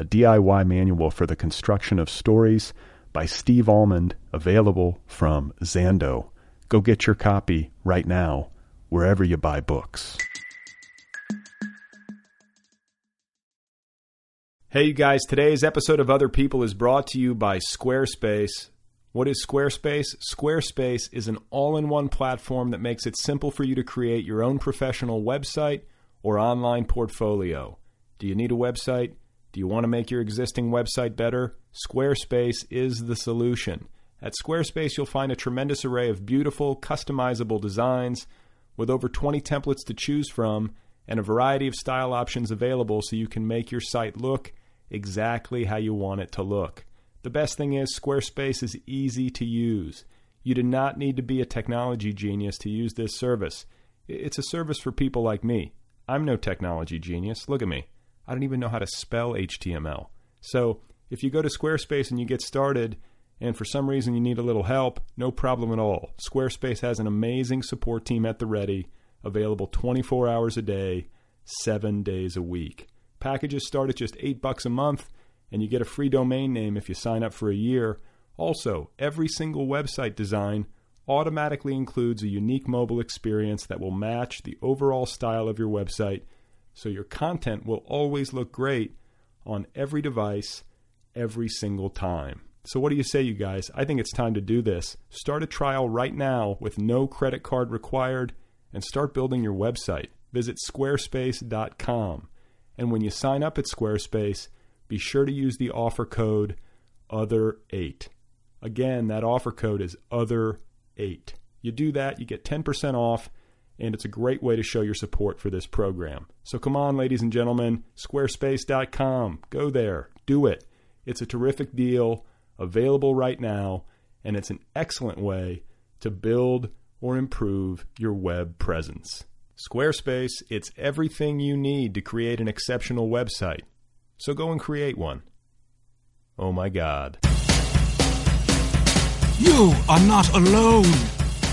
a DIY manual for the construction of stories by Steve Almond, available from Zando. Go get your copy right now, wherever you buy books. Hey, you guys, today's episode of Other People is brought to you by Squarespace. What is Squarespace? Squarespace is an all in one platform that makes it simple for you to create your own professional website or online portfolio. Do you need a website? Do you want to make your existing website better? Squarespace is the solution. At Squarespace, you'll find a tremendous array of beautiful, customizable designs with over 20 templates to choose from and a variety of style options available so you can make your site look exactly how you want it to look. The best thing is, Squarespace is easy to use. You do not need to be a technology genius to use this service. It's a service for people like me. I'm no technology genius. Look at me. I don't even know how to spell HTML. So if you go to Squarespace and you get started, and for some reason you need a little help, no problem at all. Squarespace has an amazing support team at the ready, available 24 hours a day, 7 days a week. Packages start at just 8 bucks a month and you get a free domain name if you sign up for a year. Also, every single website design automatically includes a unique mobile experience that will match the overall style of your website so your content will always look great on every device every single time. So, what do you say, you guys? I think it's time to do this. Start a trial right now with no credit card required and start building your website. Visit squarespace.com. And when you sign up at Squarespace, be sure to use the offer code OTHER8. Again, that offer code is OTHER8. You do that, you get 10% off, and it's a great way to show your support for this program. So come on, ladies and gentlemen, squarespace.com. Go there, do it. It's a terrific deal, available right now, and it's an excellent way to build or improve your web presence. Squarespace, it's everything you need to create an exceptional website. So go and create one. Oh my God. You are not alone.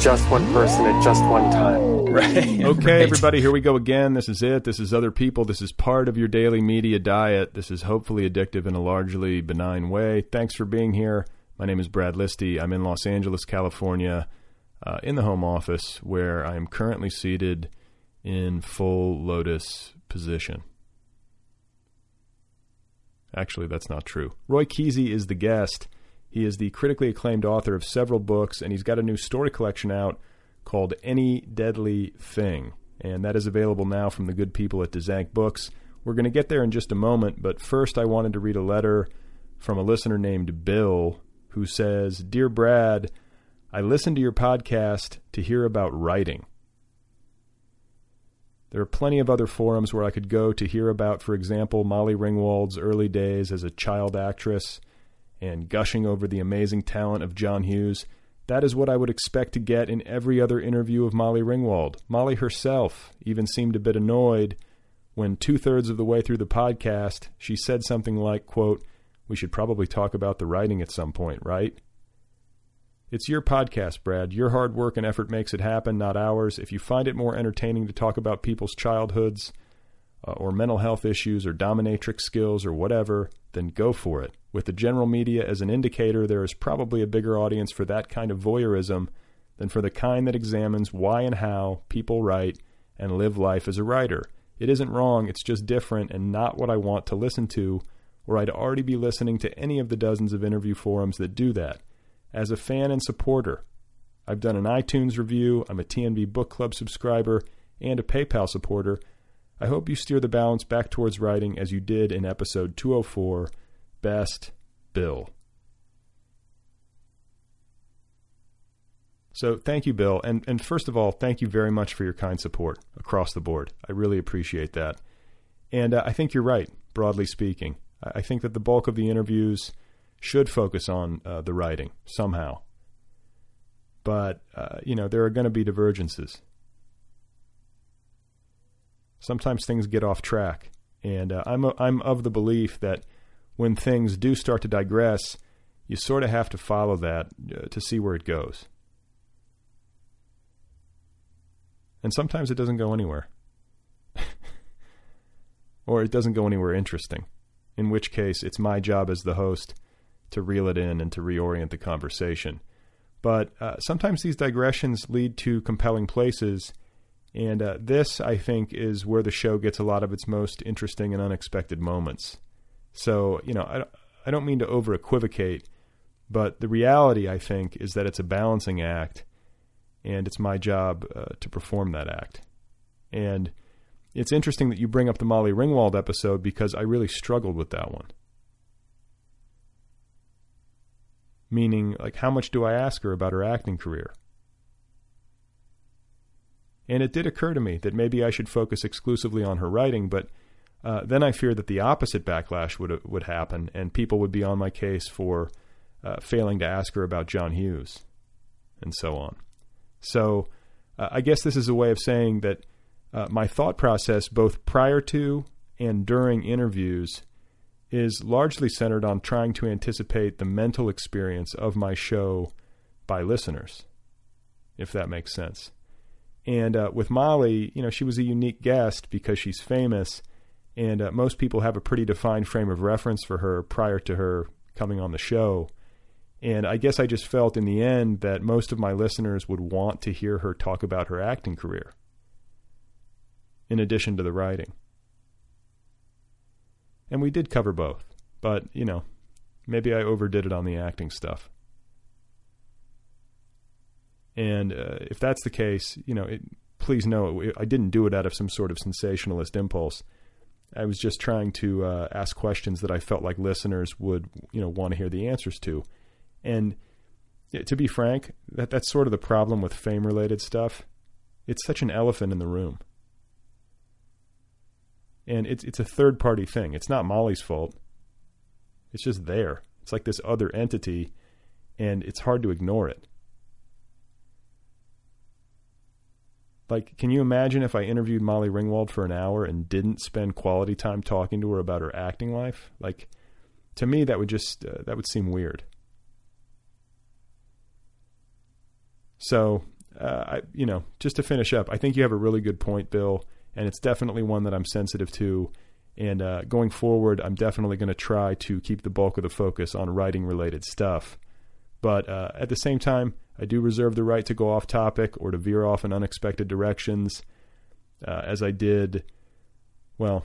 just one person at just one time. Right. Okay, right. everybody, here we go again. This is it. This is other people. This is part of your daily media diet. This is hopefully addictive in a largely benign way. Thanks for being here. My name is Brad Listi. I'm in Los Angeles, California, uh, in the home office where I am currently seated in full lotus position. Actually, that's not true. Roy Kesey is the guest. He is the critically acclaimed author of several books, and he's got a new story collection out called Any Deadly Thing. And that is available now from the good people at Dzanc Books. We're going to get there in just a moment, but first I wanted to read a letter from a listener named Bill who says Dear Brad, I listened to your podcast to hear about writing. There are plenty of other forums where I could go to hear about, for example, Molly Ringwald's early days as a child actress and gushing over the amazing talent of John Hughes, that is what I would expect to get in every other interview of Molly Ringwald. Molly herself even seemed a bit annoyed when two thirds of the way through the podcast she said something like, quote, We should probably talk about the writing at some point, right? It's your podcast, Brad. Your hard work and effort makes it happen, not ours. If you find it more entertaining to talk about people's childhoods, uh, or mental health issues or dominatrix skills or whatever, then go for it. With the general media as an indicator, there is probably a bigger audience for that kind of voyeurism than for the kind that examines why and how people write and live life as a writer. It isn't wrong, it's just different and not what I want to listen to, or I'd already be listening to any of the dozens of interview forums that do that. As a fan and supporter, I've done an iTunes review, I'm a TNB Book Club subscriber, and a PayPal supporter. I hope you steer the balance back towards writing as you did in episode 204 Best Bill. So thank you, Bill. And, and first of all, thank you very much for your kind support across the board. I really appreciate that. And uh, I think you're right, broadly speaking. I think that the bulk of the interviews should focus on uh, the writing somehow. But, uh, you know, there are going to be divergences. Sometimes things get off track. And uh, I'm, a, I'm of the belief that when things do start to digress, you sort of have to follow that uh, to see where it goes. And sometimes it doesn't go anywhere. or it doesn't go anywhere interesting, in which case it's my job as the host to reel it in and to reorient the conversation. But uh, sometimes these digressions lead to compelling places, and uh, this, I think, is where the show gets a lot of its most interesting and unexpected moments. So, you know, I, I don't mean to over equivocate, but the reality, I think, is that it's a balancing act and it's my job uh, to perform that act. And it's interesting that you bring up the Molly Ringwald episode because I really struggled with that one. Meaning, like, how much do I ask her about her acting career? And it did occur to me that maybe I should focus exclusively on her writing, but uh, then I fear that the opposite backlash would would happen, and people would be on my case for uh, failing to ask her about John Hughes, and so on. So uh, I guess this is a way of saying that uh, my thought process, both prior to and during interviews, is largely centered on trying to anticipate the mental experience of my show by listeners, if that makes sense. And uh, with Molly, you know, she was a unique guest because she's famous, and uh, most people have a pretty defined frame of reference for her prior to her coming on the show. And I guess I just felt in the end that most of my listeners would want to hear her talk about her acting career, in addition to the writing. And we did cover both, but, you know, maybe I overdid it on the acting stuff. And uh, if that's the case, you know, it, please know I didn't do it out of some sort of sensationalist impulse. I was just trying to uh, ask questions that I felt like listeners would, you know, want to hear the answers to. And to be frank, that that's sort of the problem with fame related stuff. It's such an elephant in the room. And it's it's a third party thing. It's not Molly's fault. It's just there. It's like this other entity and it's hard to ignore it. Like, can you imagine if I interviewed Molly Ringwald for an hour and didn't spend quality time talking to her about her acting life? Like, to me, that would just uh, that would seem weird. So, uh, I, you know, just to finish up, I think you have a really good point, Bill, and it's definitely one that I'm sensitive to. And uh, going forward, I'm definitely going to try to keep the bulk of the focus on writing related stuff. But uh, at the same time, I do reserve the right to go off topic or to veer off in unexpected directions, uh, as I did. Well,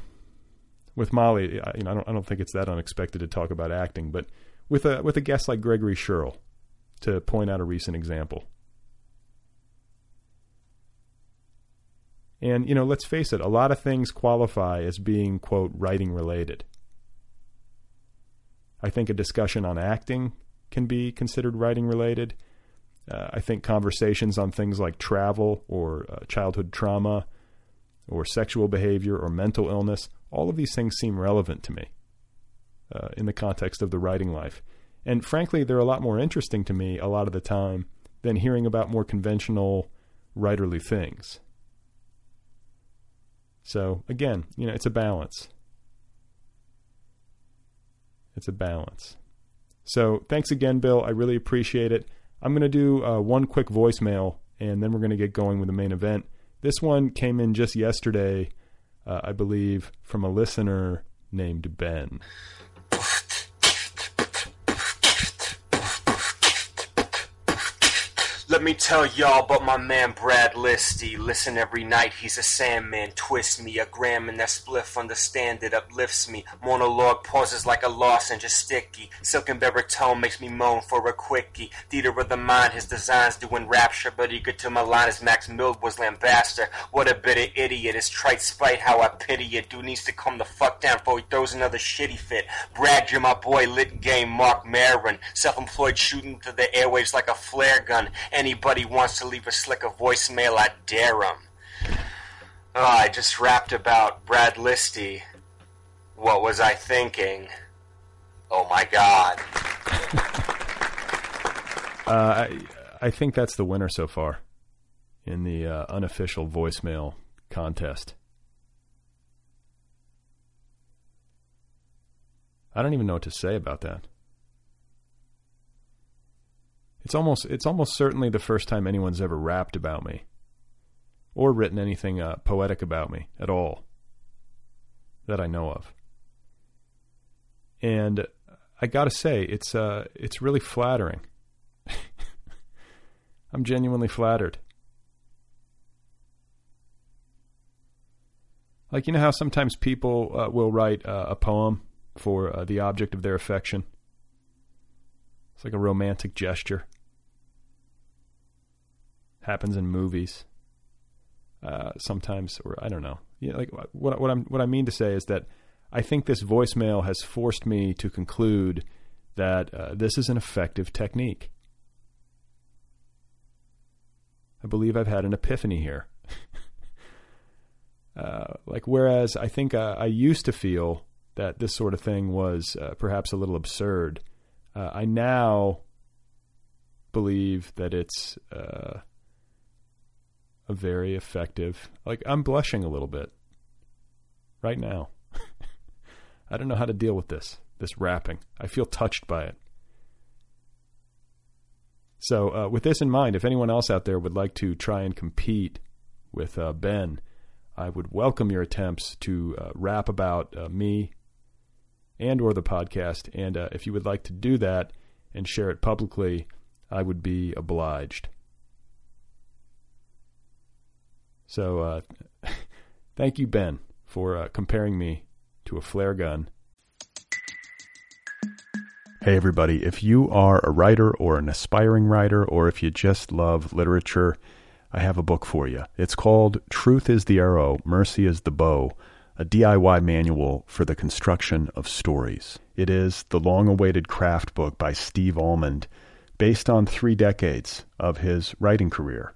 with Molly, I, you know, I don't, I don't think it's that unexpected to talk about acting, but with a with a guest like Gregory Sherrill, to point out a recent example. And, you know, let's face it, a lot of things qualify as being, quote, writing related. I think a discussion on acting can be considered writing related. Uh, I think conversations on things like travel or uh, childhood trauma or sexual behavior or mental illness, all of these things seem relevant to me uh, in the context of the writing life. And frankly, they're a lot more interesting to me a lot of the time than hearing about more conventional writerly things. So again, you know, it's a balance. It's a balance. So thanks again, Bill. I really appreciate it. I'm going to do uh, one quick voicemail, and then we're going to get going with the main event. This one came in just yesterday uh, I believe, from a listener named Ben. Let me tell y'all about my man Brad Listi. Listen every night, he's a sandman. Twist me, a gram in that spliff, understand it, uplifts me. Monologue pauses like a loss and just sticky. Silken baritone makes me moan for a quickie. Theater of the mind, his designs doing rapture, but eager to malign as Max Mild was lambaster. What a bitter idiot, his trite spite, how I pity it. Dude needs to calm the fuck down before he throws another shitty fit. Brad, you're my boy, lit game, Marc Maron. Self employed shooting to the airwaves like a flare gun. Anybody wants to leave a slick a voicemail, I dare 'em. Oh, I just rapped about Brad Listi. What was I thinking? Oh my god. Uh, I, I think that's the winner so far in the uh, unofficial voicemail contest. I don't even know what to say about that. It's almost it's almost certainly the first time anyone's ever rapped about me or written anything uh, poetic about me at all that I know of. And I got to say it's uh it's really flattering. I'm genuinely flattered. Like you know how sometimes people uh, will write uh, a poem for uh, the object of their affection. It's like a romantic gesture. Happens in movies. Uh, sometimes, or I don't know. Yeah, like what what I'm what I mean to say is that I think this voicemail has forced me to conclude that uh, this is an effective technique. I believe I've had an epiphany here. uh, like whereas I think uh, I used to feel that this sort of thing was uh, perhaps a little absurd. Uh, I now believe that it's a very effective. Like I'm blushing a little bit right now. I don't know how to deal with this. This rapping. I feel touched by it. So, uh, with this in mind, if anyone else out there would like to try and compete with uh, Ben, I would welcome your attempts to uh, rap about uh, me and or the podcast. And uh, if you would like to do that and share it publicly, I would be obliged. So, uh, thank you, Ben, for comparing me to a flare gun. Hey, everybody, if you are a writer or an aspiring writer, or if you just love literature, I have a book for you. It's called Truth is the Arrow, Mercy is the Bow, a DIY manual for the construction of stories. It is the long awaited craft book by Steve Almond, based on three decades of his writing career,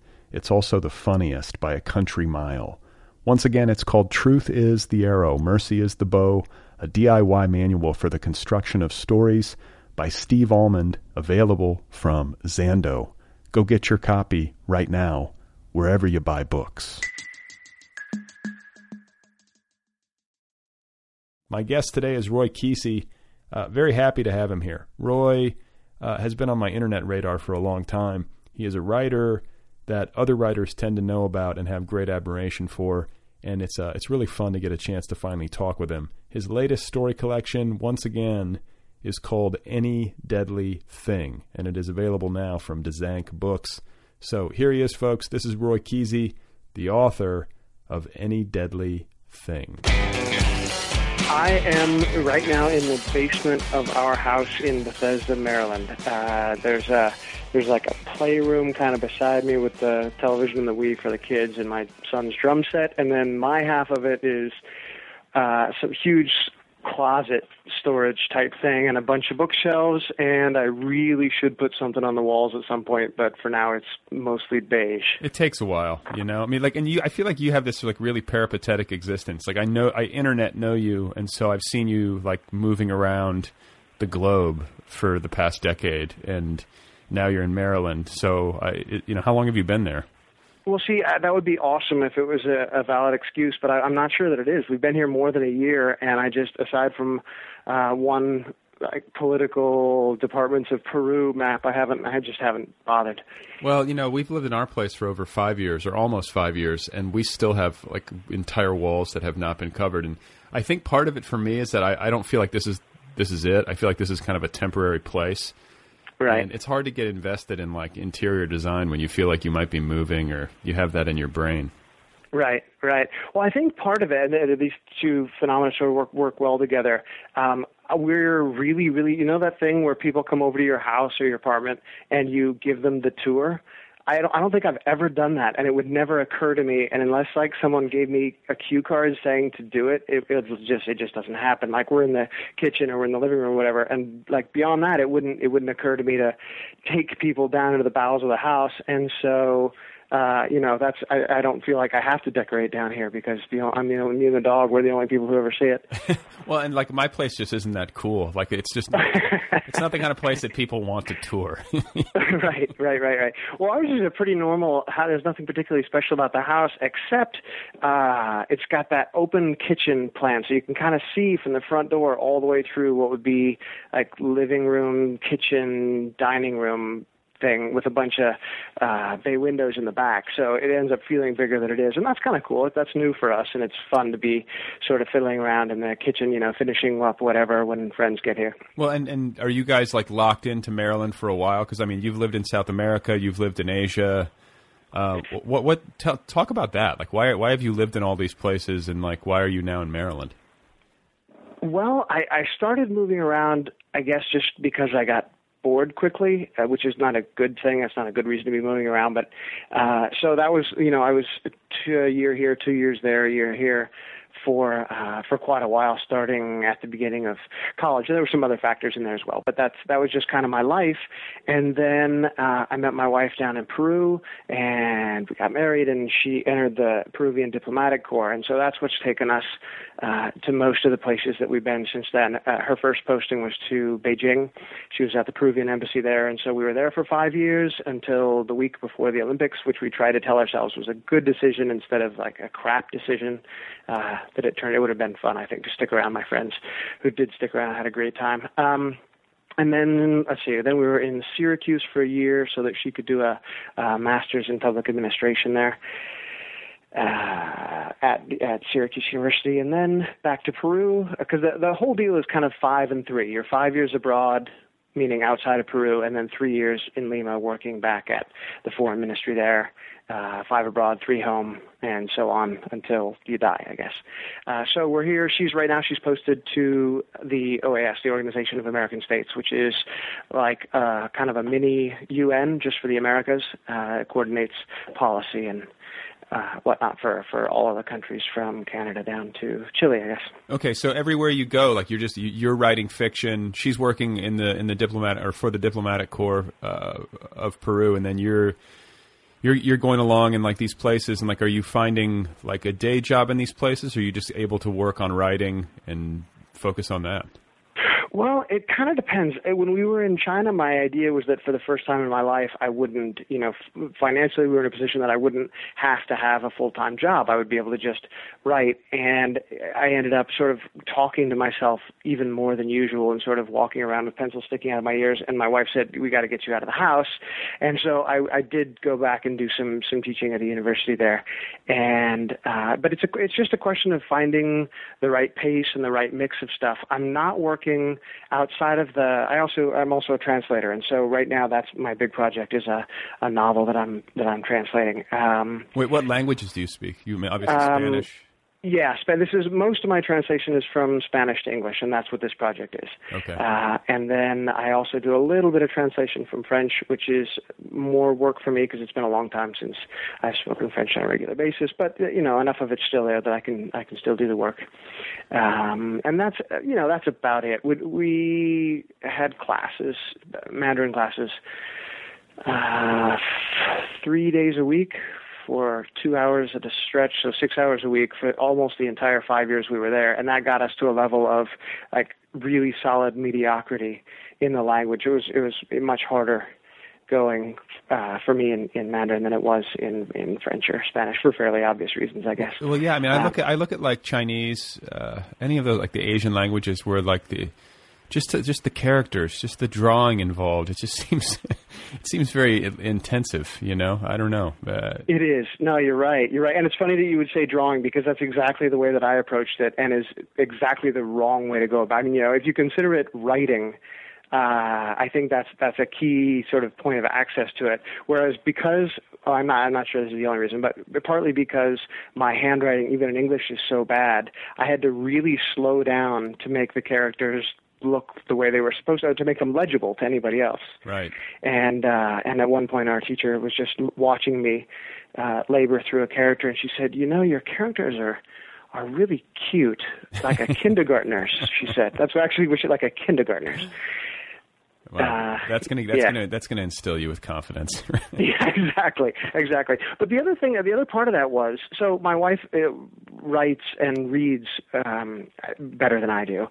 It's also the funniest by a country mile. Once again, it's called Truth is the Arrow, Mercy is the Bow, a DIY manual for the construction of stories by Steve Almond, available from Zando. Go get your copy right now, wherever you buy books. My guest today is Roy Kesey. Uh, very happy to have him here. Roy uh, has been on my internet radar for a long time. He is a writer that other writers tend to know about and have great admiration for and it's uh, it's really fun to get a chance to finally talk with him. His latest story collection, once again, is called Any Deadly Thing, and it is available now from Dzanc Books. So here he is, folks. This is Roy Kesey, the author of Any Deadly Thing. I am right now in the basement of our house in Bethesda, Maryland. Uh, there's a there's like a playroom kind of beside me with the television and the Wii for the kids and my son's drum set, and then my half of it is uh, some huge closet storage type thing and a bunch of bookshelves and I really should put something on the walls at some point but for now it's mostly beige. It takes a while, you know. I mean like and you I feel like you have this like really peripatetic existence. Like I know I internet know you and so I've seen you like moving around the globe for the past decade and now you're in Maryland. So I you know how long have you been there? Well, see, uh, that would be awesome if it was a, a valid excuse, but I, I'm not sure that it is. We've been here more than a year, and I just, aside from uh, one like political departments of Peru map, I haven't, I just haven't bothered. Well, you know, we've lived in our place for over five years, or almost five years, and we still have like entire walls that have not been covered. And I think part of it for me is that I, I don't feel like this is this is it. I feel like this is kind of a temporary place. Right. And it's hard to get invested in like interior design when you feel like you might be moving or you have that in your brain. Right, right. Well, I think part of it, and these two phenomena sort of work work well together. Um, we're really, really, you know, that thing where people come over to your house or your apartment and you give them the tour. I don't, I don't think I've ever done that, and it would never occur to me. And unless like someone gave me a cue card saying to do it, it, it just it just doesn't happen. Like we're in the kitchen or we're in the living room or whatever, and like beyond that, it wouldn't it wouldn't occur to me to take people down into the bowels of the house. And so uh, you know, that's I, I don't feel like I have to decorate down here because you know I'm you know me and the dog we're the only people who ever see it. well, and like my place just isn't that cool. Like it's just not, it's not the kind of place that people want to tour. right, right, right, right. Well, ours is a pretty normal. How there's nothing particularly special about the house except uh, it's got that open kitchen plan, so you can kind of see from the front door all the way through what would be like living room, kitchen, dining room thing with a bunch of uh, bay windows in the back. So it ends up feeling bigger than it is, and that's kind of cool. That's new for us, and it's fun to be sort of fiddling around in the kitchen, you know, finishing up whatever when friends get here. Well, and and are you guys like locked into Maryland for a while? Because I mean, you've lived in South America, you've lived in Asia. Uh, what what t- talk about that? Like, why why have you lived in all these places, and like, why are you now in Maryland? Well, I, I started moving around, I guess, just because I got bored quickly, uh, which is not a good thing. That's not a good reason to be moving around. But uh, so that was, you know, I was two, a year here, two years there, a year here for uh, for quite a while, starting at the beginning of college. There were some other factors in there as well, but that's that was just kind of my life. And then uh, I met my wife down in Peru, and we got married, and she entered the Peruvian diplomatic corps, and so that's what's taken us uh, to most of the places that we've been since then. Uh, her first posting was to Beijing. She was at the Peruvian embassy there, and so we were there for five years until the week before the Olympics, which we tried to tell ourselves was a good decision instead of like a crap decision. Uh, that it turned. It would have been fun, I think, to stick around. My friends who did stick around had a great time. Um, and then let's see. Then we were in Syracuse for a year so that she could do a, a master's in public administration there uh, at at Syracuse University, and then back to Peru because the the whole deal is kind of five and three. You're five years abroad, meaning outside of Peru, and then three years in Lima working back at the foreign ministry there, uh, five abroad, three home, and so on until you die, I guess. Uh, so we're here. She's right now. She's posted to the OAS, the Organization of American States, which is like uh, kind of a mini UN just for the Americas. Uh, it coordinates policy and uh, whatnot for for all of the countries from Canada down to Chile, I guess. Okay, so everywhere you go, like you're just you're writing fiction. She's working in the in the diplomat or for the diplomatic corps uh, of Peru, and then you're you're you're going along in like these places, and like, are you finding like a day job in these places, or are you just able to work on writing and focus on that? Well, it kind of depends. Uh, when we were in China, my idea was that for the first time in my life, I wouldn't, you know, financially we were in a position that I wouldn't have to have a full-time job. I would be able to just write. And I ended up sort of talking to myself even more than usual and sort of walking around with pencils sticking out of my ears. And my wife said, we got to get you out of the house. And so I, I did go back and do some, some teaching at a university there. And, uh, but it's a, it's just a question of finding the right pace and the right mix of stuff. I'm not working outside of the I also I'm also a translator and so right now that's my big project is a, a novel that I'm that I'm translating. Um, Wait, what languages do you speak? You obviously um, Spanish. Yeah, this is most of my translation is from Spanish to English, and that's what this project is. Okay. Uh, and then I also do a little bit of translation from French, which is more work for me because it's been a long time since I've spoken French on a regular basis. But uh, you know, enough of it's still there that I can I can still do the work. Um, and that's uh, you know that's about it. We, we had classes, Mandarin classes, uh, three days a week for two hours at a stretch, so six hours a week for almost the entire five years we were there, and that got us to a level of like really solid mediocrity in the language. It was it was much harder going uh, for me in, in Mandarin than it was in, in French or Spanish for fairly obvious reasons, I guess. Well, yeah, I mean, I look at I look at like Chinese, uh, any of those like the Asian languages where like the just to, just the characters, just the drawing involved. It just seems it seems very intensive. You know, I don't know. Uh, it is. No, you're right. You're right, and it's funny that you would say drawing because that's exactly the way that I approached it, and is exactly the wrong way to go about. I mean, you know, if you consider it writing. Uh, I think that's that's a key sort of point of access to it. Whereas because oh, I'm not I'm not sure this is the only reason, but partly because my handwriting, even in English, is so bad, I had to really slow down to make the characters look the way they were supposed to to make them legible to anybody else. Right. And uh, and at one point, our teacher was just watching me uh, labor through a character, and she said, "You know, your characters are." Are really cute, like a kindergartner's. She said that's actually what she like a kindergartner's. Wow. Uh, that's gonna that's yeah. gonna that's gonna instill you with confidence. yeah, exactly, exactly. But the other thing, the other part of that was, so my wife uh, writes and reads um, better than I do,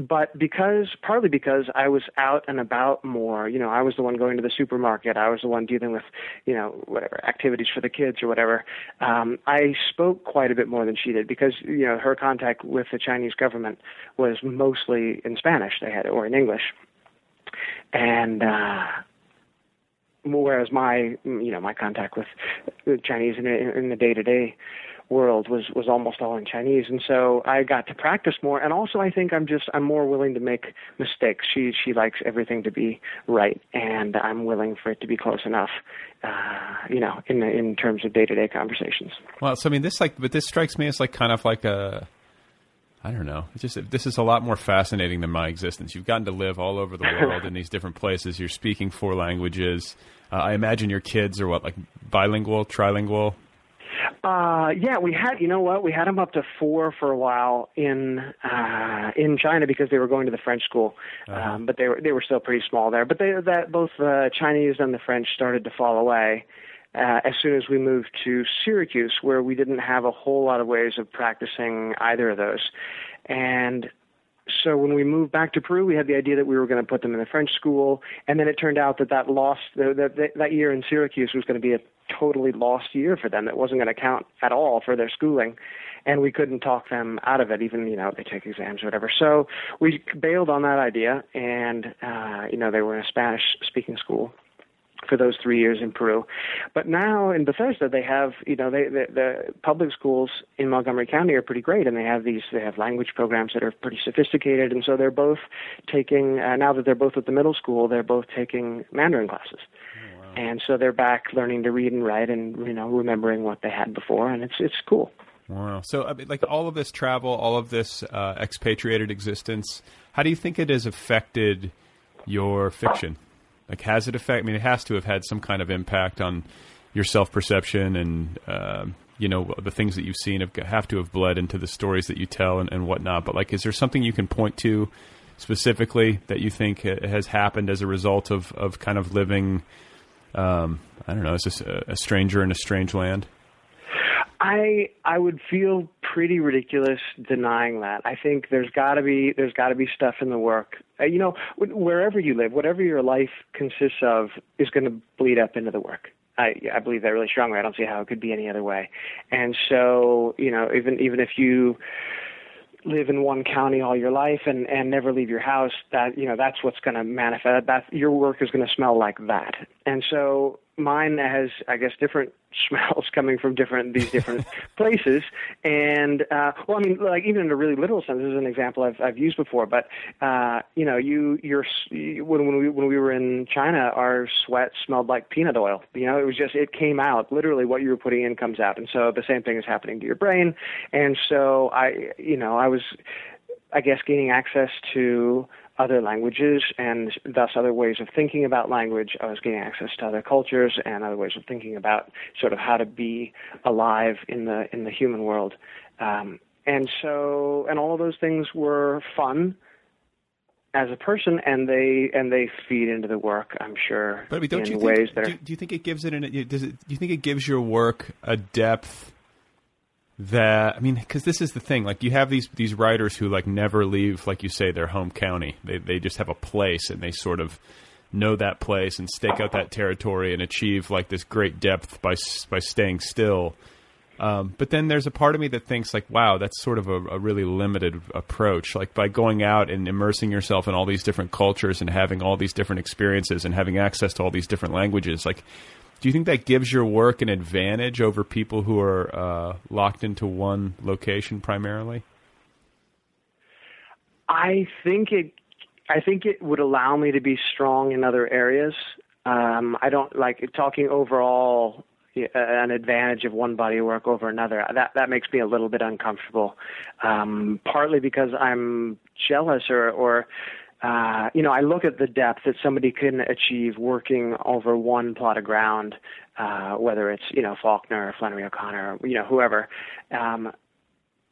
but because partly because I was out and about more, you know, I was the one going to the supermarket, I was the one dealing with, you know, whatever activities for the kids or whatever. Um, I spoke quite a bit more than she did because you know her contact with the Chinese government was mostly in Spanish they had or in English, and. uh whereas my you know my contact with the Chinese in, in the day to day world was was almost all in Chinese, and so I got to practice more. And also, I think I'm just I'm more willing to make mistakes. She she likes everything to be right, and I'm willing for it to be close enough. Uh, you know, in in terms of day to day conversations. Well, so I mean, this like, but this strikes me as like kind of like a. I don't know. It's just this is a lot more fascinating than my existence. You've gotten to live all over the world in these different places. You're speaking four languages. Uh, I imagine your kids are what like bilingual, trilingual. Uh, yeah, we had. You know what? We had them up to four for a while in uh, in China because they were going to the French school, uh-huh. um, but they were they were still pretty small there. But they that both the Chinese and the French started to fall away. Uh, as soon as we moved to Syracuse, where we didn't have a whole lot of ways of practicing either of those. And so when we moved back to Peru, we had the idea that we were going to put them in a French school, and then it turned out that that lost that that, that year in Syracuse was going to be a totally lost year for them. It wasn't going to count at all for their schooling, and we couldn't talk them out of it. Even you know they take exams or whatever. So we bailed on that idea, and uh, you know they were in a Spanish-speaking school for those three years in Peru. But now in Bethesda, they have you know they, the, the public schools in Montgomery County are pretty great, and they have these they have language programs that are pretty sophisticated, and so they're both taking uh, now that they're both at the middle school, they're both taking Mandarin classes. And so they're back learning to read and write and you know remembering what they had before and it's it's cool. Wow. So I mean, like all of this travel all of this uh, expatriated existence how do you think it has affected your fiction like has it affect i mean it has to have had some kind of impact on your self-perception and uh, you know the things that you've seen have, have to have bled into the stories that you tell and, and whatnot but like is there something you can point to specifically that you think has happened as a result of, of kind of living um, I don't know, is this a, a stranger in a strange land? I I would feel pretty ridiculous denying that. I think there's got to be there's got to be stuff in the work. Uh, you know, wherever you live, whatever your life consists of is going to bleed up into the work. I I believe that really strongly. I don't see how it could be any other way. And so, you know, even even if you live in one county all your life and and never leave your house that you know that's what's going to manifest that your work is going to smell like that and so mine has, I guess, different smells coming from different these different places. And uh, well, I mean, like even in a really literal sense, this is an example I've I've used before. But uh, you know, you you're when when we when we were in China, our sweat smelled like peanut oil. You know, it was just it came out literally what you were putting in comes out. And so the same thing is happening to your brain. And so I, you know, I was, I guess, gaining access to other languages and thus other ways of thinking about language. I was gaining access to other cultures and other ways of thinking about sort of how to be alive in the in the human world. Um, and so, and all of those things were fun as a person, and they and they feed into the work. I'm sure. But I mean, don't in you ways think, that do, are, do you think it gives it an? Does it? Do you think it gives your work a depth? That I mean, because this is the thing. Like you have these these writers who like never leave, like you say, their home county. They they just have a place and they sort of know that place and stake out that territory and achieve like this great depth by by staying still. Um, but then there's a part of me that thinks like, wow, that's sort of a, a really limited approach. Like by going out and immersing yourself in all these different cultures and having all these different experiences and having access to all these different languages, like do you think that gives your work an advantage over people who are uh, locked into one location primarily? I think it. I think it would allow me to be strong in other areas. Um, I don't like talking overall an advantage of one body of work over another. That that makes me a little bit uncomfortable. Um, partly because I'm jealous or or uh, you know, I look at the depth that somebody can achieve working over one plot of ground, uh, whether it's you know Faulkner or Flannery O'Connor, or, you know whoever. Um,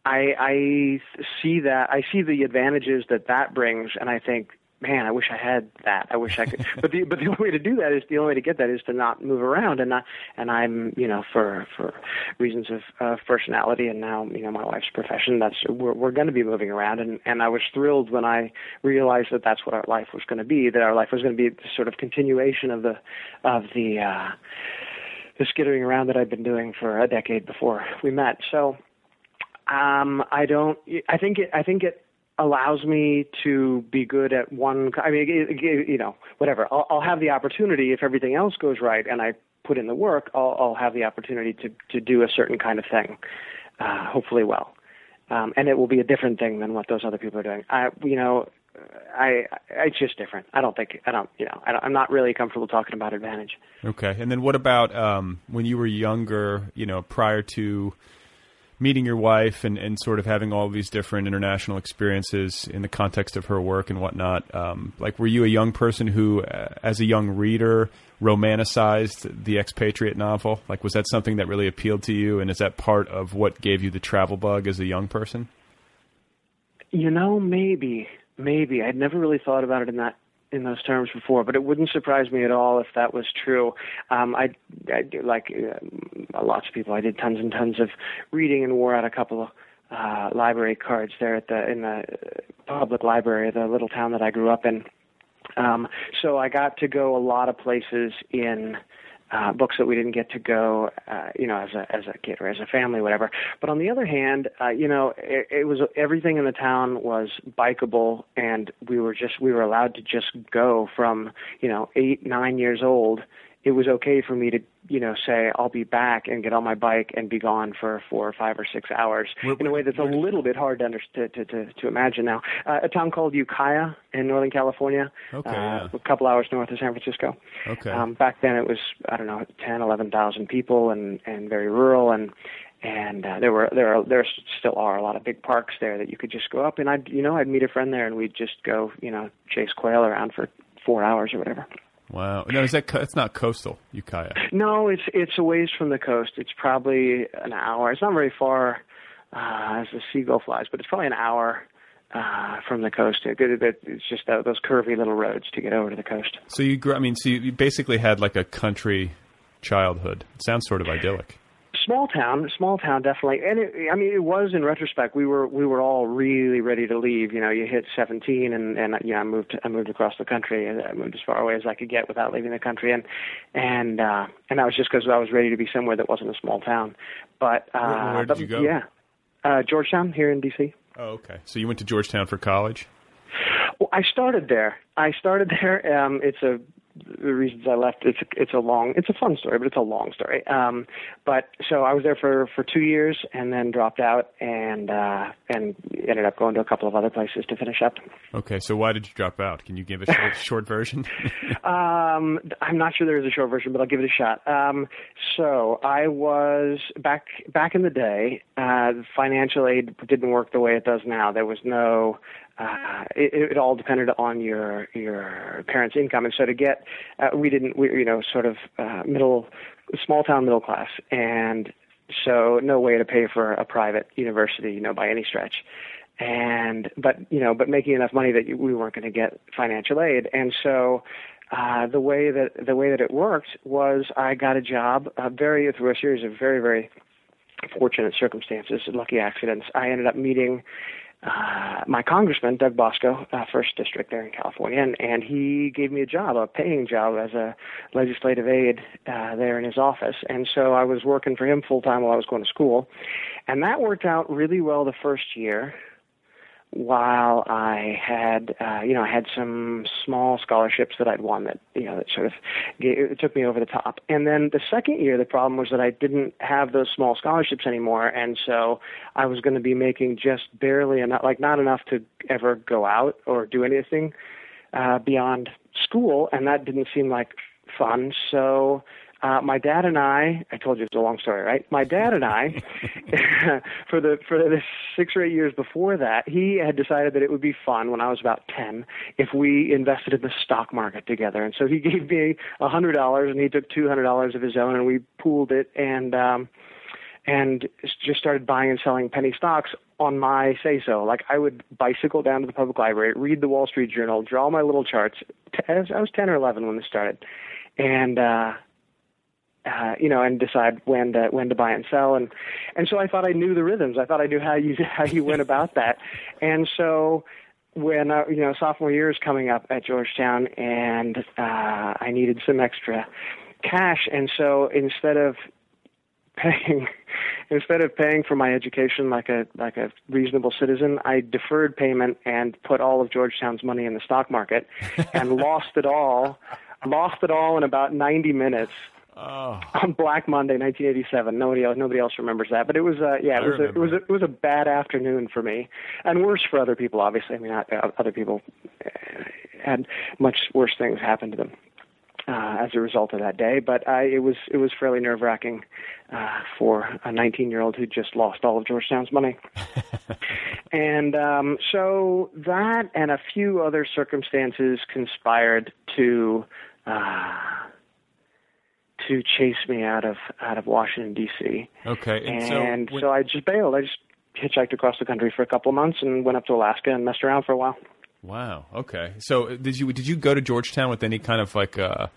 I, I see that I see the advantages that that brings, and I think man, I wish I had that. I wish I could. but the but the only way to do that is the only way to get that is to not move around. And I, and I'm you know for for reasons of uh, personality and now you know my wife's profession, that's we're we're going to be moving around. And and I was thrilled when I realized that that's what our life was going to be. That our life was going to be the sort of continuation of the of the. uh the skittering around that I'd been doing for a decade before we met. So um, I don't. I think it. I think it allows me to be good at one. I mean, you know, whatever. I'll, I'll have the opportunity if everything else goes right and I put in the work. I'll, I'll have the opportunity to to do a certain kind of thing, uh, hopefully well, um, and it will be a different thing than what those other people are doing. I, you know, I, I it's just different. I don't think I don't. You know, I I'm not really comfortable talking about advantage. Okay, and then what about um, when you were younger? You know, prior to meeting your wife and, and sort of having all these different international experiences in the context of her work and whatnot. Um, like, were you a young person who, uh, as a young reader, romanticized the expatriate novel? Like, was that something that really appealed to you? And is that part of what gave you the travel bug as a young person? You know, maybe, maybe. I'd never really thought about it in that in those terms before, but it wouldn't surprise me at all if that was true. Um, I, I do, like uh, lots of people. I did tons and tons of reading and wore out a couple of uh, library cards there at the in the public library, the little town that I grew up in. Um, so I got to go a lot of places in uh, books that we didn't get to go, uh, you know, as a as a kid or as a family, whatever. But on the other hand, uh, you know, it, it was everything in the town was bikeable, and we were just we were allowed to just go from you know eight nine years old. It was okay for me to you know, say I'll be back and get on my bike and be gone for four or five or six hours Where- in a way that's a little bit hard to understand to, to, to imagine now. Uh, a town called Ukiah in Northern California, Okay, uh, yeah. a couple hours north of San Francisco. Okay. Um, back then it was I don't know ten, eleven thousand people and and very rural and and uh, there were there are there still are a lot of big parks there that you could just go up and I'd you know I'd meet a friend there and we'd just go you know chase quail around for four hours or whatever. Wow. No, is that co- it's not coastal Ukiah? No, it's it's a ways from the coast. It's probably an hour. It's not very far uh, as the seagull flies, but it's probably an hour uh, from the coast. It, it, it's just uh, those curvy little roads to get over to the coast. So you, grew, I mean, so you basically had like a country childhood. It sounds sort of idyllic. Small town, small town, definitely. And it, I mean, it was in retrospect. We were we were all really ready to leave. You know, you hit 17, and and you know, I moved I moved across the country. I moved as far away as I could get without leaving the country, and and uh, and that was just because I was ready to be somewhere that wasn't a small town. But uh, Where- where did but, you go? Yeah, uh, Georgetown here in D.C. Oh, okay. So you went to Georgetown for college? Well, I started there. I started there. Um, it's a the reasons I left. It's it's a long, it's a fun story, but it's a long story. Um, but so I was there for for two years and then dropped out and uh, and ended up going to a couple of other places to finish up. Okay, so why did you drop out? Can you give a short, short version? um, I'm not sure there is a short version, but I'll give it a shot. Um, so I was back back in the day. Uh, financial aid didn't work the way it does now. There was no uh, it, it all depended on your your parents' income, and so to get, uh, we didn't, we you know, sort of uh, middle, small town middle class, and so no way to pay for a private university, you know, by any stretch, and but you know, but making enough money that we weren't going to get financial aid, and so. Uh, the way that the way that it worked was I got a job, uh, very through a series of very very fortunate circumstances, lucky accidents. I ended up meeting uh, my congressman, Doug Bosco, uh, first district there in California, and, and he gave me a job, a paying job as a legislative aide uh, there in his office. And so I was working for him full time while I was going to school. And that worked out really well the first year while I had, uh, you know, I had some small scholarships that I'd won that, you know, that sort of gave, took me over the top. And then the second year, the problem was that I didn't have those small scholarships anymore, and so I was going to be making just barely enough, like not enough to ever go out or do anything uh, beyond school, and that didn't seem like fun. So uh, my dad and I, I told you it's a long story, right? My dad and I, for the for the six or eight years before that, he had decided that it would be fun when I was about ten if we invested in the stock market together. And so he gave me a hundred dollars, and he took two hundred dollars of his own, and we pooled it and um, and just started buying and selling penny stocks on my say so. Like I would bicycle down to the public library, read the Wall Street Journal, draw my little charts. I was ten or eleven when this started, and. uh uh, you know, and decide when to when to buy and sell, and and so I thought I knew the rhythms. I thought I knew how you how you went about that, and so when uh, you know sophomore year is coming up at Georgetown, and uh, I needed some extra cash, and so instead of paying instead of paying for my education like a like a reasonable citizen, I deferred payment and put all of Georgetown's money in the stock market and lost it all. Lost it all in about 90 minutes Oh. On Black Monday, 1987. Nobody else, nobody else remembers that, but it was, uh, yeah, it was, a, it was, a, it was a bad afternoon for me, and worse for other people. Obviously, I mean, uh, other people uh, had much worse things happen to them uh, as a result of that day. But I, it was, it was fairly nerve wracking uh, for a 19 year old who just lost all of Georgetown's money. and um, so that and a few other circumstances conspired to. Uh, to chase me out of out of Washington D.C. Okay, and, and so, so I just bailed. I just hitchhiked across the country for a couple of months and went up to Alaska and messed around for a while. Wow. Okay. So did you did you go to Georgetown with any kind of like uh,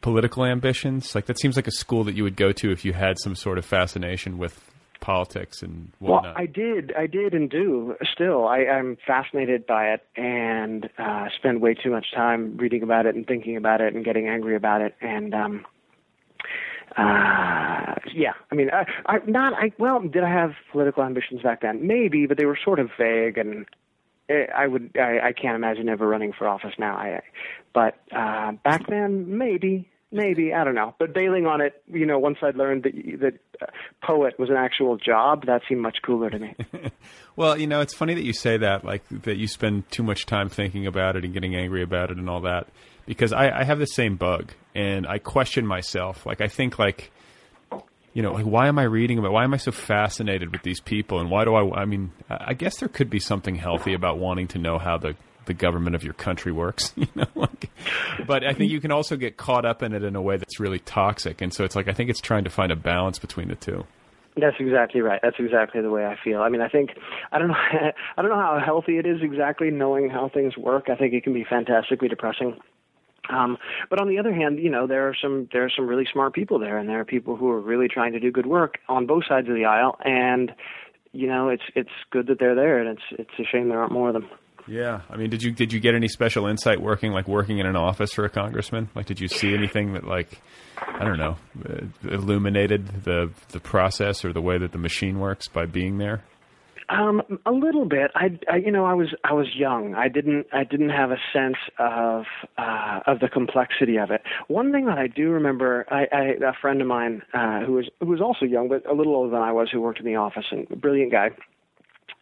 political ambitions? Like that seems like a school that you would go to if you had some sort of fascination with politics and whatnot. Well, I did, I did, and do still. I, I'm fascinated by it, and uh, spend way too much time reading about it and thinking about it and getting angry about it, and um, uh, yeah, I mean, I, I not. I well, did I have political ambitions back then? Maybe, but they were sort of vague, and I would. I, I can't imagine ever running for office now. I, but uh, back then, maybe, maybe I don't know. But bailing on it, you know, once I'd learned that that poet was an actual job, that seemed much cooler to me. well, you know, it's funny that you say that, like that you spend too much time thinking about it and getting angry about it and all that because I, I have the same bug and I question myself. Like I think like you know, like why am I reading about? Why am I so fascinated with these people? And why do I? I mean, I guess there could be something healthy about wanting to know how the the government of your country works. You know, like, but I think you can also get caught up in it in a way that's really toxic. And so it's like I think it's trying to find a balance between the two. That's exactly right. That's exactly the way I feel. I mean, I think I don't know. I don't know how healthy it is exactly knowing how things work. I think it can be fantastically depressing. Um, but on the other hand, you know, there are some there are some really smart people there, and there are people who are really trying to do good work on both sides of the aisle. And you know, it's it's good that they're there, and it's it's a shame there aren't more of them. Yeah, I mean, did you did you get any special insight working like working in an office for a congressman? Like, did you see anything that like I don't know uh, illuminated the the process or the way that the machine works by being there? Um, a little bit. I, I, you know, I was I was young. I didn't I didn't have a sense of uh, of the complexity of it. One thing that I do remember, I, I a friend of mine uh, who was who was also young but a little older than I was, who worked in the office and a brilliant guy.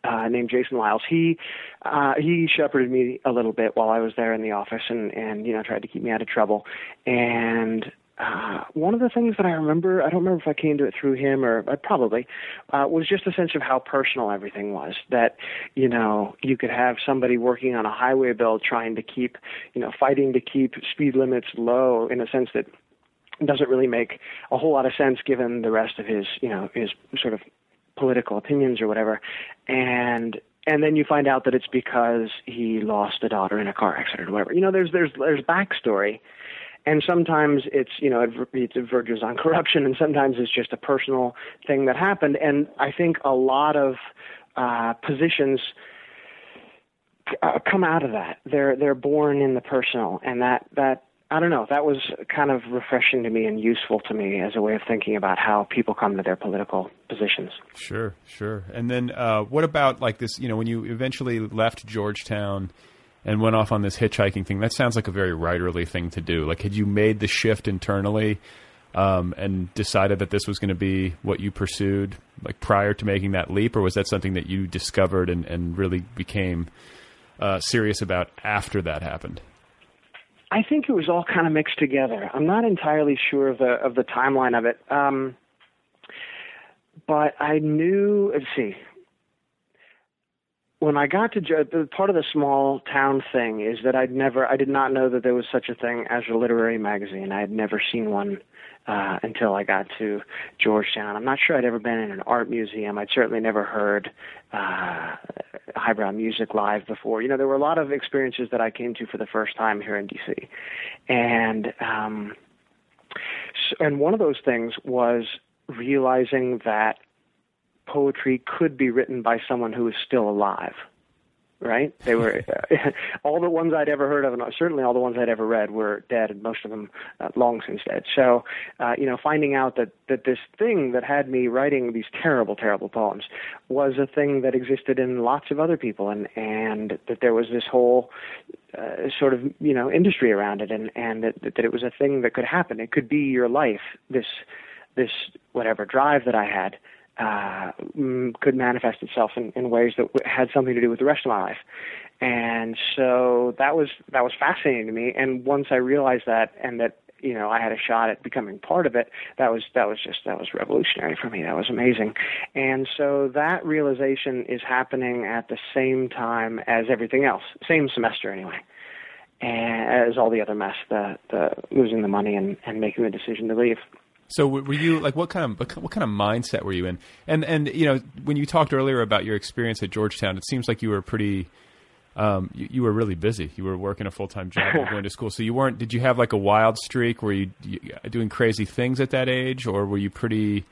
Uh, named Jason Lyles. He uh, he shepherded me a little bit while I was there in the office, and and you know tried to keep me out of trouble. And uh, one of the things that I remember, I don't remember if I came to it through him or uh, probably, uh, was just a sense of how personal everything was. That, you know, you could have somebody working on a highway bill trying to keep, you know, fighting to keep speed limits low in a sense that doesn't really make a whole lot of sense given the rest of his, you know, his sort of political opinions or whatever. And and then you find out that it's because he lost a daughter in a car accident or whatever. You know, there's there's there's backstory and sometimes it's you know it, it verges on corruption, and sometimes it's just a personal thing that happened. And I think a lot of uh, positions uh, come out of that. They're they're born in the personal, and that that I don't know. That was kind of refreshing to me and useful to me as a way of thinking about how people come to their political positions. Sure, sure. And then uh, what about like this? You know, when you eventually left Georgetown and went off on this hitchhiking thing. That sounds like a very writerly thing to do. Like, had you made the shift internally um, and decided that this was going to be what you pursued, like prior to making that leap, or was that something that you discovered and, and really became uh, serious about after that happened? I think it was all kind of mixed together. I'm not entirely sure of the of the timeline of it. Um, but I knew. Let's see when I got to part of the small town thing is that I'd never, I did not know that there was such a thing as a literary magazine. I had never seen one uh, until I got to Georgetown. I'm not sure I'd ever been in an art museum. I'd certainly never heard uh, highbrow music live before. You know, there were a lot of experiences that I came to for the first time here in DC, and um, and one of those things was realizing that poetry could be written by someone who is still alive. Right? They were all the ones I'd ever heard of, and certainly all the ones I'd ever read were dead, and most of them uh, long since dead. So, uh, you know, finding out that that this thing that had me writing these terrible, terrible poems was a thing that existed in lots of other people, and and that there was this whole uh, sort of you know industry around it, and and that that it was a thing that could happen. It could be your life. This this whatever drive that I had uh, could manifest itself in, in ways that had something to do with the rest of my life. And so that was that was fascinating to me. And once I realized that, and that you know I had a shot at becoming part of it, that was that was just that was revolutionary for me. That was amazing. And so that realization is happening at the same time as everything else, same semester anyway and as all the other mess, the the losing the money and, and making the decision to leave. So were you like what kind of what kind of mindset were you in? And and you know when you talked earlier about your experience at Georgetown, it seems like you were pretty. Um, you, you, were really busy. You were working a full time job, going to school. So you weren't. Did you have like a wild streak? Were you, you doing crazy things at that age, or were you pretty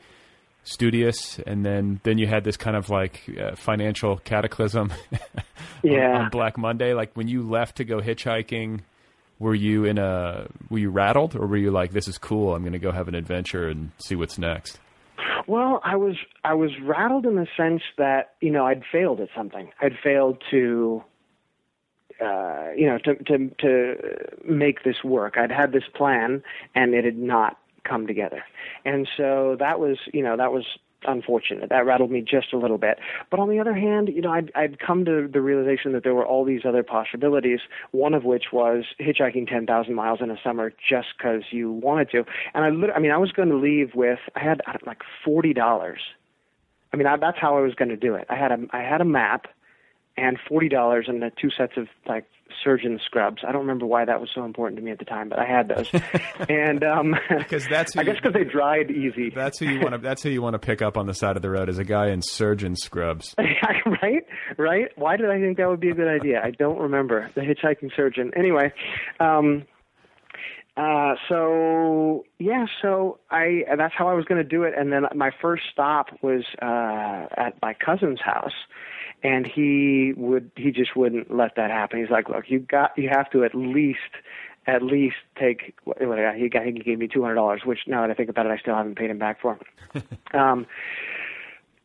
studious? And then then you had this kind of like uh, financial cataclysm. yeah. on, on Black Monday, like when you left to go hitchhiking were you in a were you rattled or were you like this is cool i'm going to go have an adventure and see what's next well i was i was rattled in the sense that you know i'd failed at something. I'd failed to uh you know to to to make this work. I'd had this plan and it had not come together. And so that was you know that was unfortunate. That rattled me just a little bit. But on the other hand, you know, I'd, I'd come to the realization that there were all these other possibilities, one of which was hitchhiking 10,000 miles in a summer just because you wanted to. And I, I mean, I was going to leave with, I had like $40. I mean, I, that's how I was going to do it. I had a, I had a map and $40 and the two sets of like surgeon scrubs. I don't remember why that was so important to me at the time, but I had those. and um, because that's I guess because they dried easy. That's who you want to. That's who you want to pick up on the side of the road as a guy in surgeon scrubs. right, right. Why did I think that would be a good idea? I don't remember the hitchhiking surgeon. Anyway. Um, uh, so yeah, so I that's how I was going to do it, and then my first stop was uh, at my cousin's house, and he would he just wouldn't let that happen. He's like, look, you got you have to at least at least take what he got. He gave me two hundred dollars, which now that I think about it, I still haven't paid him back for. um,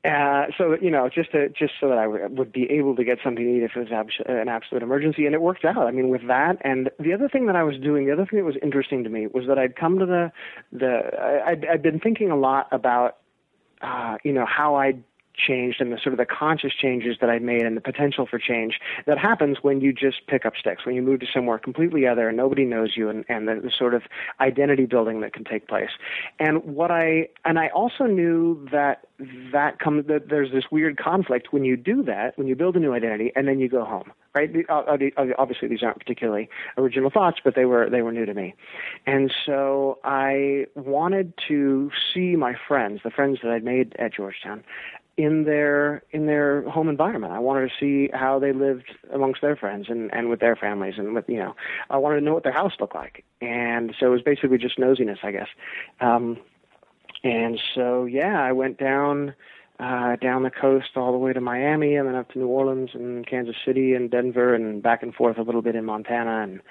Uh, so you know, just to, just so that I w- would be able to get something to eat if it was abs- an absolute emergency, and it worked out. I mean, with that, and the other thing that I was doing, the other thing that was interesting to me was that I'd come to the the I, I'd, I'd been thinking a lot about uh, you know how I'd changed and the sort of the conscious changes that I made and the potential for change that happens when you just pick up sticks, when you move to somewhere completely other and nobody knows you and, and the, the sort of identity building that can take place. And what I, and I also knew that that comes, that there's this weird conflict when you do that, when you build a new identity and then you go home right? Uh, obviously, these aren't particularly original thoughts, but they were they were new to me, and so I wanted to see my friends, the friends that I'd made at Georgetown, in their in their home environment. I wanted to see how they lived amongst their friends and and with their families and with you know I wanted to know what their house looked like. And so it was basically just nosiness, I guess. Um and so yeah, I went down uh down the coast all the way to Miami and then up to New Orleans and Kansas City and Denver and back and forth a little bit in Montana and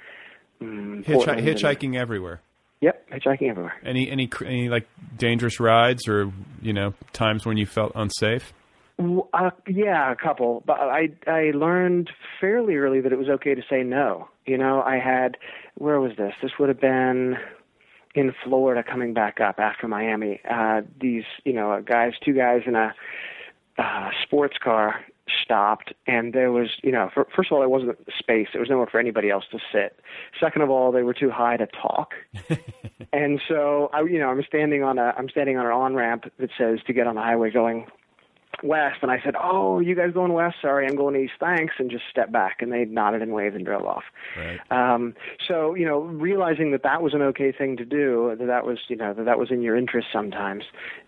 um, Hitchhi- hitchhiking and, everywhere. Yep, hitchhiking everywhere. Any any any like dangerous rides or you know times when you felt unsafe? Uh, yeah, a couple. But I I learned fairly early that it was okay to say no. You know, I had where was this? This would have been in Florida coming back up after Miami. Uh these, you know, guys, two guys in a uh sports car stopped and there was you know for, first of all there wasn't space. There was nowhere for anybody else to sit. Second of all they were too high to talk. And so i you know i'm standing on a i'm standing on an on ramp that says to get on the highway going west and I said, "Oh, you guys going west? Sorry, I'm going east. Thanks." And just stepped back and they nodded and waved and drove off. Right. Um so, you know, realizing that that was an okay thing to do, that that was, you know, that that was in your interest sometimes,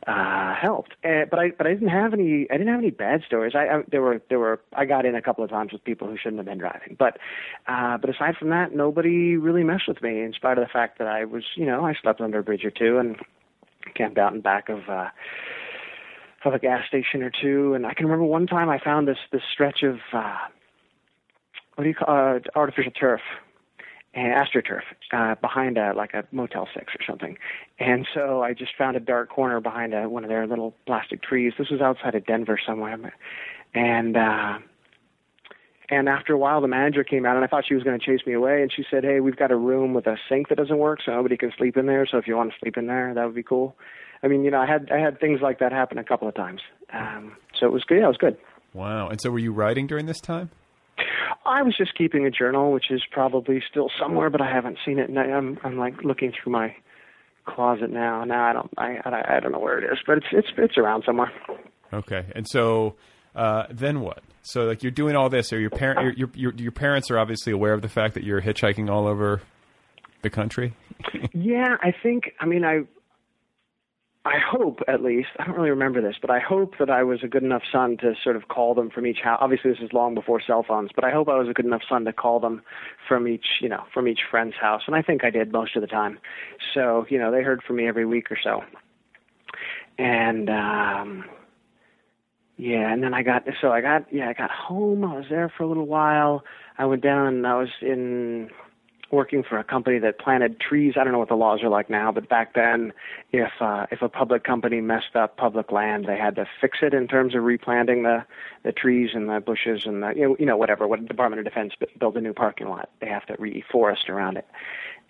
uh helped. Uh, but I but I didn't have any I didn't have any bad stories. I, I there were there were I got in a couple of times with people who shouldn't have been driving. But uh but aside from that, nobody really messed with me in spite of the fact that I was, you know, I slept under a bridge or two and camped out in back of uh of a gas station or two. And I can remember one time I found this this stretch of uh, what do you call uh, artificial turf and astroturf uh, behind a like a Motel Six or something. And so I just found a dark corner behind a, one of their little plastic trees. This was outside of Denver somewhere, and. uh and after a while, the manager came out, and I thought she was going to chase me away. And she said, "Hey, we've got a room with a sink that doesn't work, so nobody can sleep in there. So if you want to sleep in there, that would be cool." I mean, you know, I had I had things like that happen a couple of times. Um, so it was good. Yeah, it was good. Wow. And so, were you writing during this time? I was just keeping a journal, which is probably still somewhere, but I haven't seen it. And I'm I'm like looking through my closet now. Now I don't I, I I don't know where it is, but it's it's it's around somewhere. Okay. And so uh, then what? So like you're doing all this, or your parent your, your your your parents are obviously aware of the fact that you're hitchhiking all over the country. yeah, I think. I mean, I I hope, at least, I don't really remember this, but I hope that I was a good enough son to sort of call them from each house. Obviously, this is long before cell phones, but I hope I was a good enough son to call them from each, you know, from each friend's house, and I think I did most of the time. So, you know, they heard from me every week or so. And um yeah, and then I got so I got yeah, I got home. I was there for a little while. I went down and I was in working for a company that planted trees. I don't know what the laws are like now, but back then, if uh, if a public company messed up public land, they had to fix it in terms of replanting the the trees and the bushes and the you know, you know whatever. What Department of Defense build a new parking lot, they have to reforest around it.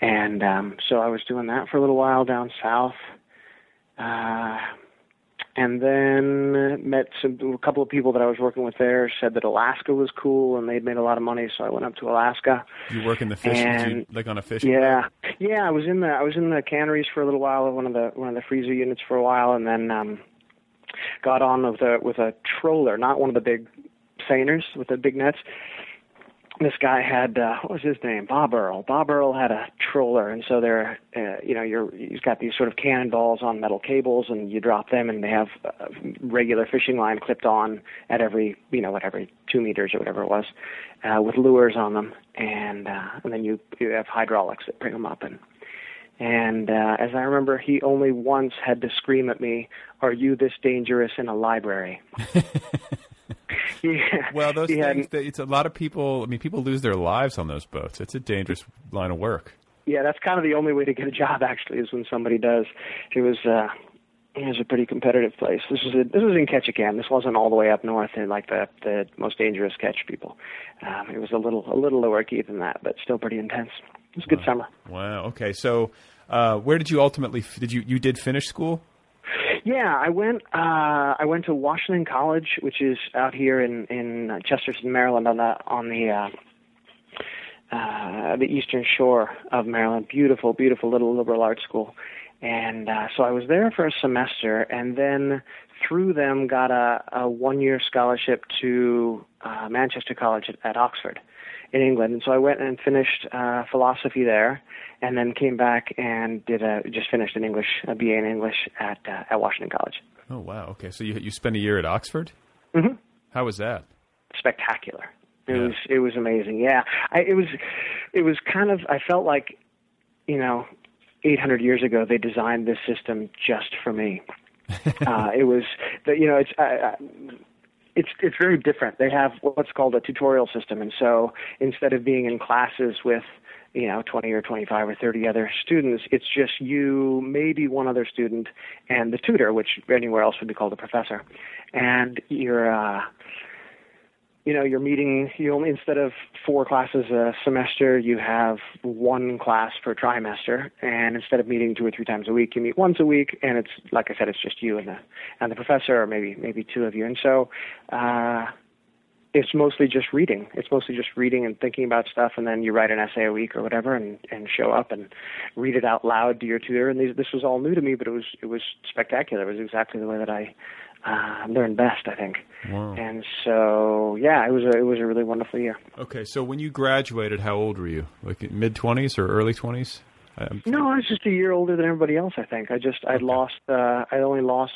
And um, so I was doing that for a little while down south. Uh, and then met some a couple of people that I was working with there said that Alaska was cool and they'd made a lot of money, so I went up to Alaska. You work in the fish, and, you, like on a fish. Yeah, yeah. I was in the I was in the canneries for a little while, one of the one of the freezer units for a while, and then um got on with a with a troller, not one of the big seiners with the big nets, this guy had uh, what was his name? Bob Earl. Bob Earl had a troller, and so they're uh, you know you're he's got these sort of cannonballs on metal cables, and you drop them, and they have a regular fishing line clipped on at every you know what every two meters or whatever it was, uh, with lures on them, and uh, and then you you have hydraulics that bring them up and. And uh, as I remember, he only once had to scream at me, "Are you this dangerous in a library?" yeah. Well, those he things, that it's a lot of people. I mean, people lose their lives on those boats. It's a dangerous line of work. yeah, that's kind of the only way to get a job. Actually, is when somebody does. It was. uh It was a pretty competitive place. This was a, this was in Ketchikan. This wasn't all the way up north in like the the most dangerous catch people. Um, it was a little a little lower key than that, but still pretty intense. It was a good summer. Wow. Okay. So, uh, where did you ultimately did you you did finish school? Yeah, I went. Uh, I went to Washington College, which is out here in in Chestertown, Maryland, on the on the uh, uh, the eastern shore of Maryland. Beautiful, beautiful little liberal arts school. And uh, so I was there for a semester, and then through them got a, a one-year scholarship to uh, Manchester College at, at Oxford in England. And so I went and finished uh, philosophy there, and then came back and did a just finished an English a BA in English at uh, at Washington College. Oh wow. Okay. So you you spent a year at Oxford. Mm-hmm. How was that? Spectacular. It Yeah. was it was amazing. Yeah, I, it was it was kind of I felt like you know 800 years ago they designed this system just for me. uh, it was that you know it's. I, I, it's it's very different. They have what's called a tutorial system, and so instead of being in classes with you know 20 or 25 or 30 other students, it's just you, maybe one other student, and the tutor, which anywhere else would be called a professor, and you're. Uh, you know you're meeting you only instead of four classes a semester you have one class per trimester. And instead of meeting two or three times a week you meet once a week. And it's like i said it's just you and the and the professor or maybe maybe two of you. And so uh it's mostly just reading. It's mostly just reading and thinking about stuff. And then you write an essay a week or whatever and and show up and read it out loud to your tutor. And these, this was all new to me but it was it was spectacular. It was exactly the way that i uh learned best i think Wow. and so, yeah, it was a it was a really wonderful year. Okay. So when you graduated, how old were you? Like mid twenties or early twenties? No, I was just a year older than everybody else. I think I just I'd lost uh, I only lost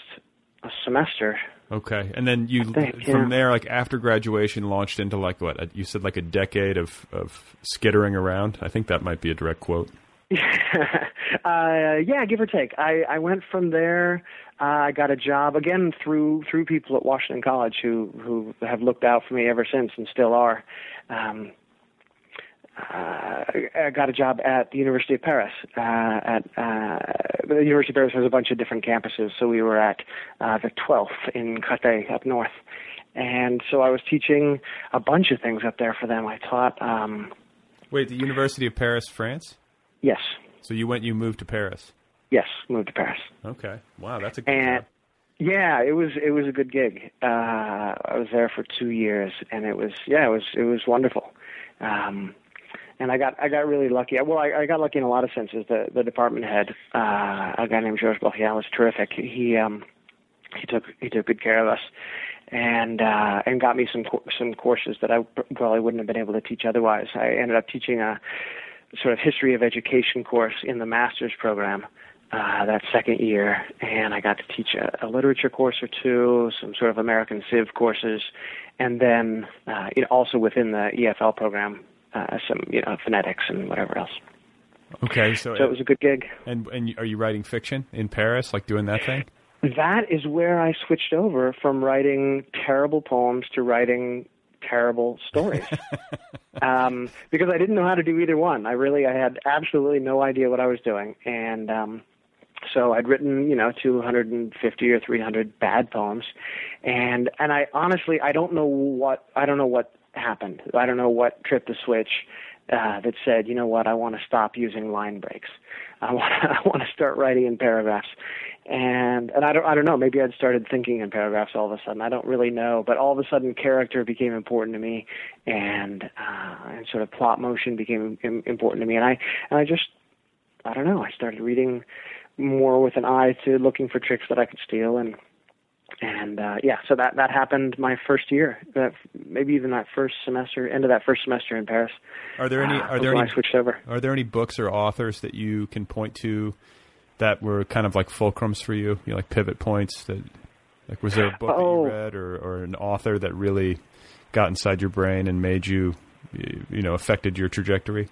a semester. Okay, and then you think, from yeah. there, like after graduation, launched into like what you said, like a decade of of skittering around. I think that might be a direct quote. uh, yeah, give or take. I I went from there. Uh, I got a job again through through people at Washington College who who have looked out for me ever since and still are. Um, uh, I got a job at the University of Paris. Uh, at uh, the University of Paris has a bunch of different campuses, so we were at uh, the 12th in Créteil up north, and so I was teaching a bunch of things up there for them. I taught, um, Wait, the University of Paris, France. Yes, So you went, you moved to Paris. yes, moved to Paris. Okay, wow, that's a good and job. yeah, it was it was a good gig. Uh, I was there for two years, and it was yeah, it was it was wonderful. Um, and I got I got really lucky. Well, I, I got lucky in a lot of senses. The the department head, uh, a guy named Georges Borgia, was terrific. He um, he took he took good care of us, and uh, and got me some some courses that I probably wouldn't have been able to teach otherwise. I ended up teaching a sort of history of education course in the master's program uh, that second year, and I got to teach a, a literature course or two, some sort of American Civ courses, and then uh, you know, also within the EFL program, uh, some you know phonetics and whatever else. Okay, so, So it was a good gig. and and are you writing fiction in Paris, like doing that thing? That is where I switched over from writing terrible poems to writing terrible stories. um, because I didn't know how to do either one. I really, I had absolutely no idea what I was doing. And, um, so I'd written, you know, 250 or 300 bad poems. And, and I honestly, I don't know what, I don't know what happened. I don't know what tripped the switch. Uh, that said, you know what, I want to stop using line breaks. I want I want to start writing in paragraphs, and and I don't I don't know. Maybe I'd started thinking in paragraphs all of a sudden. I don't really know, but all of a sudden, character became important to me, and uh, and sort of plot motion became Im- important to me, and I and I just I don't know. I started reading more with an eye to looking for tricks that I could steal, and and uh, yeah, so that that happened my first year, that maybe even that first semester, end of that first semester in Paris. Are there any? uh, Are there any? I switched over? Are there any books or authors that you can point to that were kind of like fulcrums for you? You know, like pivot points that. Like, was there a book that Oh. you read, or, or an author that really got inside your brain and made you, you you know, affected your trajectory?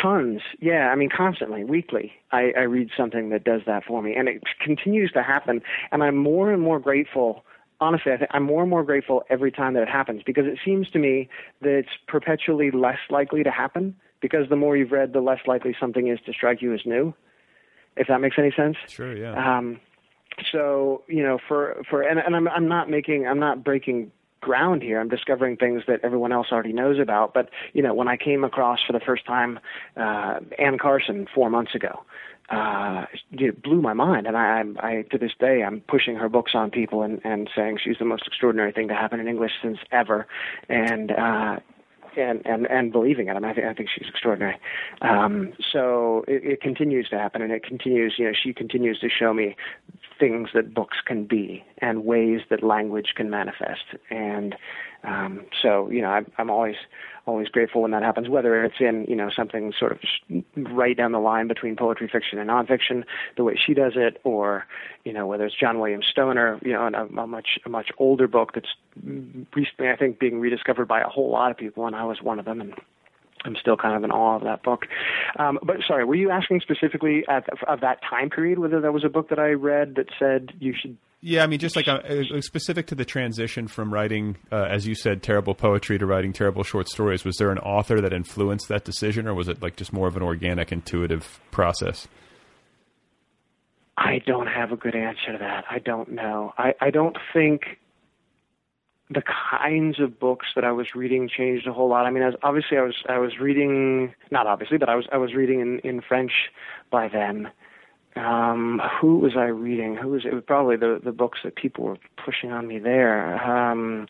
Tons, yeah. I mean, constantly, weekly, I, I read something that does that for me, and it continues to happen. And I'm more and more grateful. Honestly, I think I'm more and more grateful every time that it happens because it seems to me that it's perpetually less likely to happen. Because the more you've read, the less likely something is to strike you as new. If that makes any sense. Sure, yeah. Um, so you know, for for and, and I'm I'm not making I'm not breaking ground here. I'm discovering things that everyone else already knows about. But you know, when I came across for the first time uh, Anne Carson four months ago, uh, it blew my mind. And I, I, I, to this day, I'm pushing her books on people and, and saying she's the most extraordinary thing to happen in English since ever. And, uh, and and and believing it. I mean, I think I think she's extraordinary. Um, so it, it continues to happen, and it continues. You know, she continues to show me things that books can be and ways that language can manifest. And um, so, you know, I, I'm always always grateful when that happens, whether it's in you know something sort of right down the line between poetry fiction and nonfiction, the way she does it, or you know whether it's John Williams Stoner, you know, a, a much a much older book that's recently I think being rediscovered by a whole lot of people, and I was one of them, and I'm still kind of in awe of that book. Um, but sorry, were you asking specifically at, of that time period whether there was a book that I read that said you should yeah, I mean, just like a, uh, a specific to the transition from writing, uh, as you said, terrible poetry to writing terrible short stories. Was there an author that influenced that decision, or was it like just more of an organic, intuitive process? I don't have a good answer to that. I don't know. I, I don't think the kinds of books that I was reading changed a whole lot. I mean, as obviously I was I was reading not obviously, but I was I was reading in in French by then um, who was I reading? Who was it? Was probably the the books that people were pushing on me there. Um,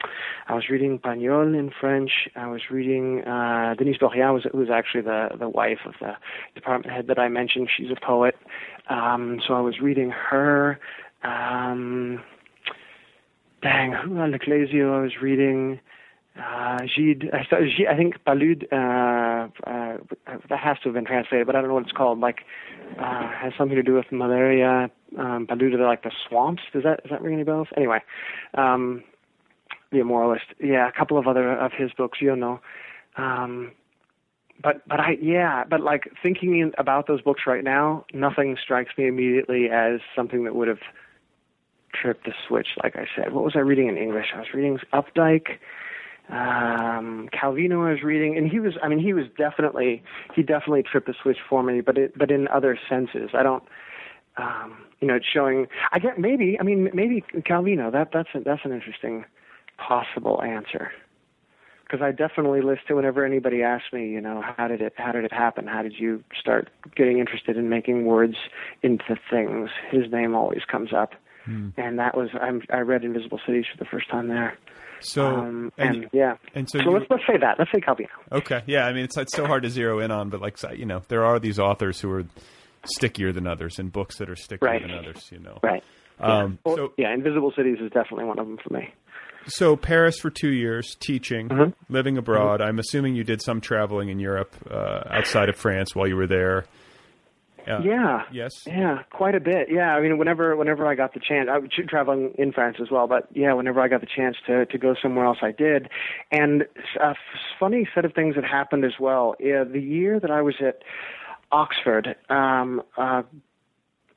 I was reading Pagnol in French. I was reading uh, Denise Dorian, was who was actually the the wife of the department head that I mentioned. She's a poet, um, so I was reading her. Um, dang, who Le Clézio I was reading uh, Gide, I, I think Paludes, uh, uh, that has to have been translated, but I don't know what it's called. Like, uh, has something to do with malaria. Um, Paludes, like the swamps. Does that does that ring any bells? Anyway, um, the Immoralist. Yeah, a couple of other of his books, you know. Um, but but I yeah, but like thinking in, about those books right now, nothing strikes me immediately as something that would have tripped the switch. Like I said, what was I reading in English? I was reading Updike um Calvino I was reading and he was I mean he was definitely he definitely tripped the switch for me but it but in other senses. I don't um you know it's showing I get maybe I mean maybe Calvino that that's a, that's an interesting possible answer. Because I definitely listen to whenever anybody asks me you know how did it how did it happen? How did you start getting interested in making words into things? His name always comes up hmm. and that was I'm I read Invisible Cities for the first time there so um, and, and, yeah, and so, so you, let's let's say that. Let's say Calvino. Okay, yeah. I mean, it's it's so hard to zero in on, but like you know, there are these authors who are stickier than others, and books that are stickier right. than others. You know, right? Um, yeah. so yeah, Invisible Cities is definitely one of them for me. So Paris for two years, teaching, mm-hmm. living abroad. Mm-hmm. I'm assuming you did some traveling in Europe uh, outside of France while you were there. Uh, yeah. Yes. Yeah, quite a bit. Yeah, I mean, whenever whenever I got the chance, I was traveling in France as well, but yeah, whenever I got the chance to to go somewhere else, I did. And a funny set of things that happened as well. Yeah, the year that I was at Oxford, um, uh,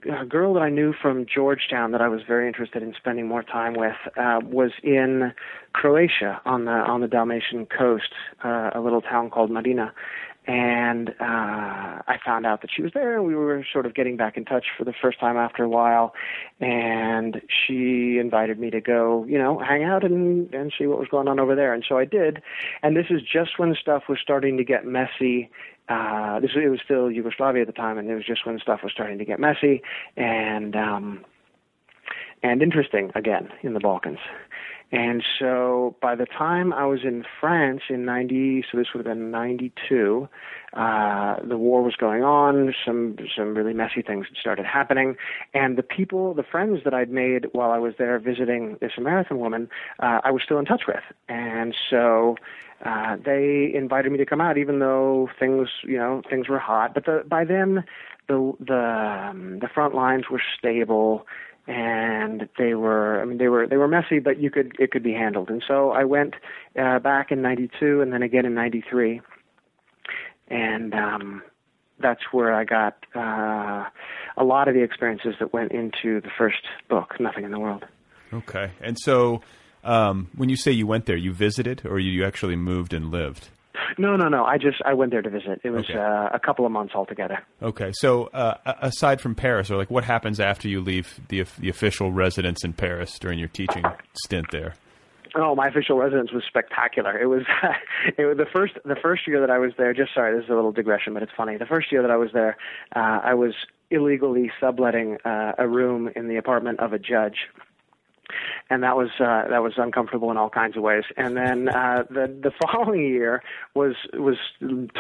a girl that I knew from Georgetown that I was very interested in spending more time with uh, was in Croatia on the on the Dalmatian coast, uh, a little town called Marina, and uh, I found out that she was there, and we were sort of getting back in touch for the first time after a while. And she invited me to go, you know, hang out and and see what was going on over there. And so I did. And this is just when stuff was starting to get messy. Uh, this it was still Yugoslavia at the time, and it was just when stuff was starting to get messy and um, and interesting again in the Balkans. And so by the time I was in France in 90, so this would have been 92, uh, the war was going on, some, some really messy things had started happening, and the people, the friends that I'd made while I was there visiting this American woman, uh, I was still in touch with. And so, uh, they invited me to come out even though things, you know, things were hot, but the, by then, the, the, um, the front lines were stable and they were I mean they were they were messy but you could it could be handled. And so I went uh, back in 92 and then again in 93 and um that's where I got uh a lot of the experiences that went into the first book Nothing in the World. Okay. And so um when you say you went there you visited or you actually moved and lived No, no, no. I just I went there to visit. It was Okay. uh, a couple of months altogether. Okay, so uh, aside from Paris, or like what happens after you leave the the official residence in Paris during your teaching stint there? Oh, my official residence was spectacular. It was, it was the first the first year that I was there. Just sorry, this is a little digression, but it's funny. The first year that I was there, uh, I was illegally subletting uh, a room in the apartment of a judge. And that was uh, that was uncomfortable in all kinds of ways. And then uh, the the following year was was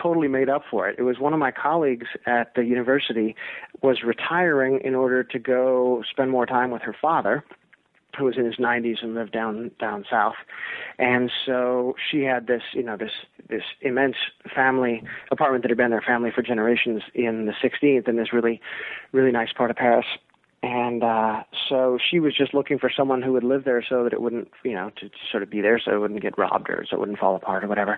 totally made up for it. It was one of my colleagues at the university was retiring in order to go spend more time with her father who was in his 90s and lived down down south, and so she had this you know this this immense family apartment that had been their family for generations in the 16th in this really really nice part of Paris. And uh, so she was just looking for someone who would live there so that it wouldn't, you know, to, to sort of be there so it wouldn't get robbed or so it wouldn't fall apart or whatever.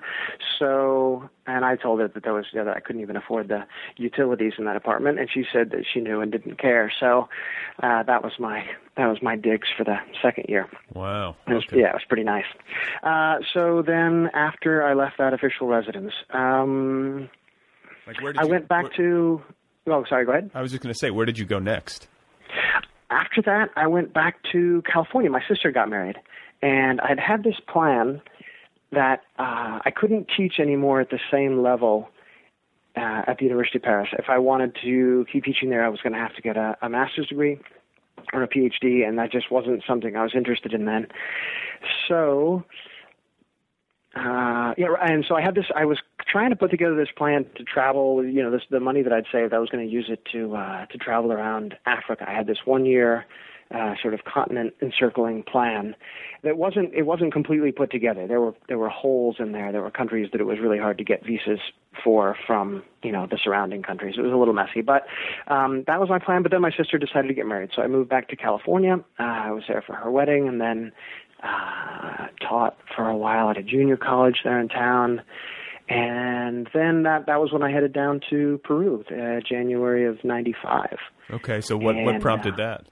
So, and I told her that there was you know, that I couldn't even afford the utilities in that apartment, and she said that she knew and didn't care. So, uh, that was my that was my digs for the second year. Wow. It was, Okay. Yeah, it was pretty nice. Uh, so then, after I left that official residence, um, Like where did I you- went back where- to. Oh, sorry. Go ahead. I was just going to say, where did you go next? After that, I went back to California. My sister got married, and I'd had this plan that uh, I couldn't teach anymore at the same level uh, at the University of Paris. If I wanted to keep teaching there, I was going to have to get a, a master's degree or a PhD, and that just wasn't something I was interested in then. So, uh, yeah, and so I had this. I was trying to put together this plan to travel. You know, this the money that I'd saved. I was going to use it to uh, to travel around Africa. I had this one year. Uh, sort of continent encircling plan that wasn't it wasn't completely put together. There were there were holes in there. There were countries that it was really hard to get visas for from you know the surrounding countries. It was a little messy, but um, that was my plan. But then my sister decided to get married, so I moved back to California. Uh, I was there for her wedding, and then uh, taught for a while at a junior college there in town. And then that that was when I headed down to Peru, uh, January of '95. Okay, so what what prompted uh, that?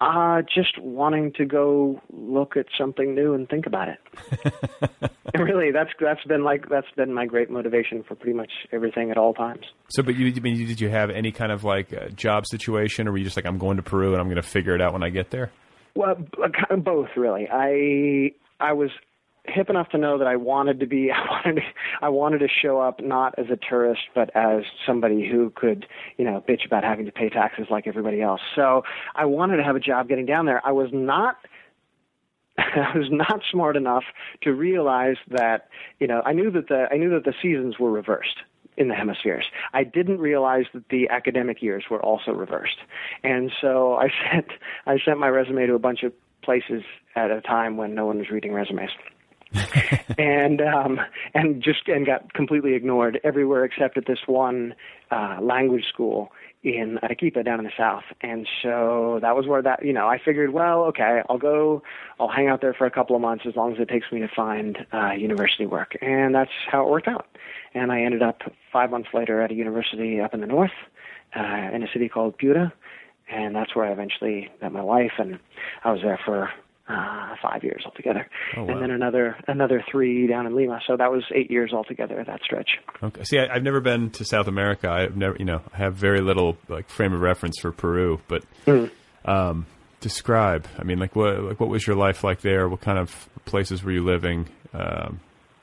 Uh, just wanting to go look at something new and think about it. really, that's that's been like that's been my great motivation for pretty much everything at all times. So, but you, I mean, did you have any kind of like uh, job situation, or were you just like, I'm going to Peru and I'm going to figure it out when I get there? Well, both really. I I was hip enough to know that I wanted to be I wanted to, I wanted to show up not as a tourist but as somebody who could, you know, bitch about having to pay taxes like everybody else. So, I wanted to have a job getting down there. I was not I was not smart enough to realize that, you know, I knew that the I knew that the seasons were reversed in the hemispheres. I didn't realize that the academic years were also reversed. And so I sent I sent my resume to a bunch of places at a time when no one was reading resumes. and um and just and got completely ignored everywhere except at this one uh language school in Arequipa down in the south. And so that was where that, you know, I figured, well, okay, I'll go, I'll hang out there for a couple of months as long as it takes me to find uh, university work. And that's how it worked out. And I ended up five months later at a university up in the north, uh, in a city called Piura. And that's where I eventually met my wife, and I was there for uh, five years altogether, Oh, wow. and then another another three down in Lima. So that was eight years altogether at that stretch. Okay. See, I, I've never been to South America. I've never, you know, I have very little like frame of reference for Peru. But um, describe. I mean, like what, like what was your life like there? What kind of places were you living? Um,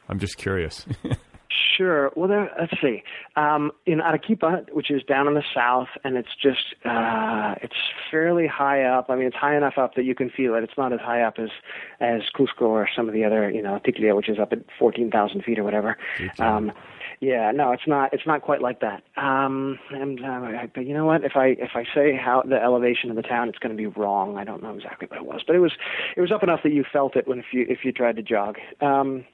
I'm just curious. Sure. Well, there, let's see. Um, in Arequipa, which is down in the south, and it's just uh, it's fairly high up. I mean, it's high enough up that you can feel it. It's not as high up as as Cusco or some of the other, you know, Ticlio, which is up at fourteen thousand feet or whatever. Um, yeah, no, it's not. It's not quite like that. Um, and uh, but you know what? If I if I say how the elevation of the town, it's going to be wrong. I don't know exactly what it was, but it was it was up enough that you felt it when if you if you tried to jog. Um,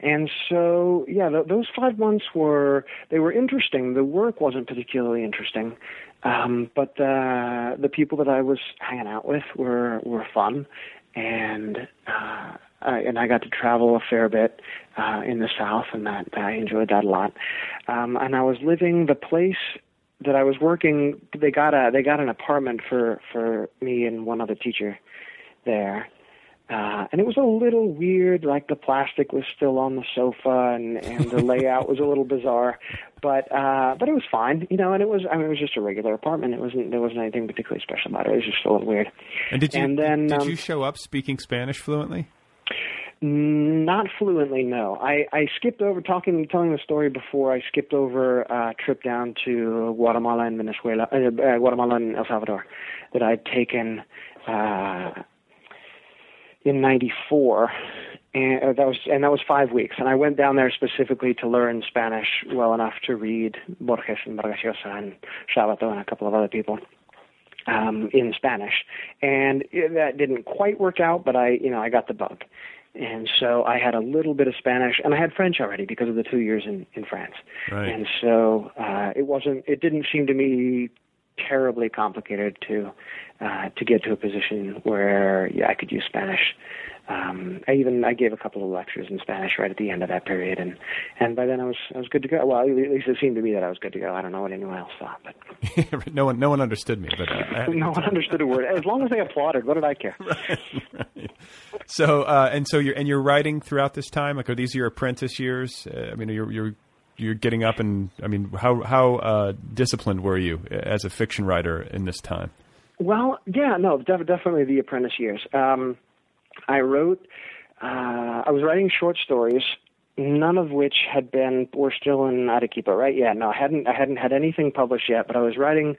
and so, yeah, th- those five months were they were interesting. The work wasn't particularly interesting, um, but the the people that I was hanging out with were were fun, and uh, I, and I got to travel a fair bit uh, in the South, and that I enjoyed that a lot. Um, and I was living the place that I was working. They got a they got an apartment for for me and one other teacher there Uh, and it was a little weird, like the plastic was still on the sofa and, and the layout was a little bizarre, but, uh, but it was fine, you know, and it was, I mean, it was just a regular apartment. It wasn't, there wasn't anything particularly special about it. It was just a little weird. And did you, And then, did um, you show up speaking Spanish fluently? Not fluently, no. I, I skipped over talking, telling the story before. I skipped over a trip down to Guatemala and Venezuela, uh, uh, Guatemala and El Salvador, that I'd taken uh, in '94, and uh, that was and that was five weeks. And I went down there specifically to learn Spanish well enough to read Borges and Vargas Llosa and Sabato and a couple of other people um, in Spanish, and that didn't quite work out. But I, you know, I got the bug, and so I had a little bit of Spanish, and I had French already because of the two years in in France. Right. And so uh, it wasn't. It didn't seem to me terribly complicated to uh, to get to a position where yeah, I could use Spanish. Um, I even I gave a couple of lectures in Spanish right at the end of that period, and and by then I was I was good to go. Well, at least it seemed to me that I was good to go. I don't know what anyone else thought, but no one, no one understood me, but uh, I had a no one understood a word. As long as they applauded, what did I care? So, uh, and so you're and you're writing throughout this time. Like, are these your apprentice years? Uh, I mean, you're you're you're getting up and I mean, how how uh, disciplined were you as a fiction writer in this time? Well, yeah, no, def- definitely the apprentice years. Um, I wrote, uh, I was writing short stories, none of which had been were still in Arequipa, right? Yeah, no, I hadn't, I hadn't had anything published yet, but I was writing,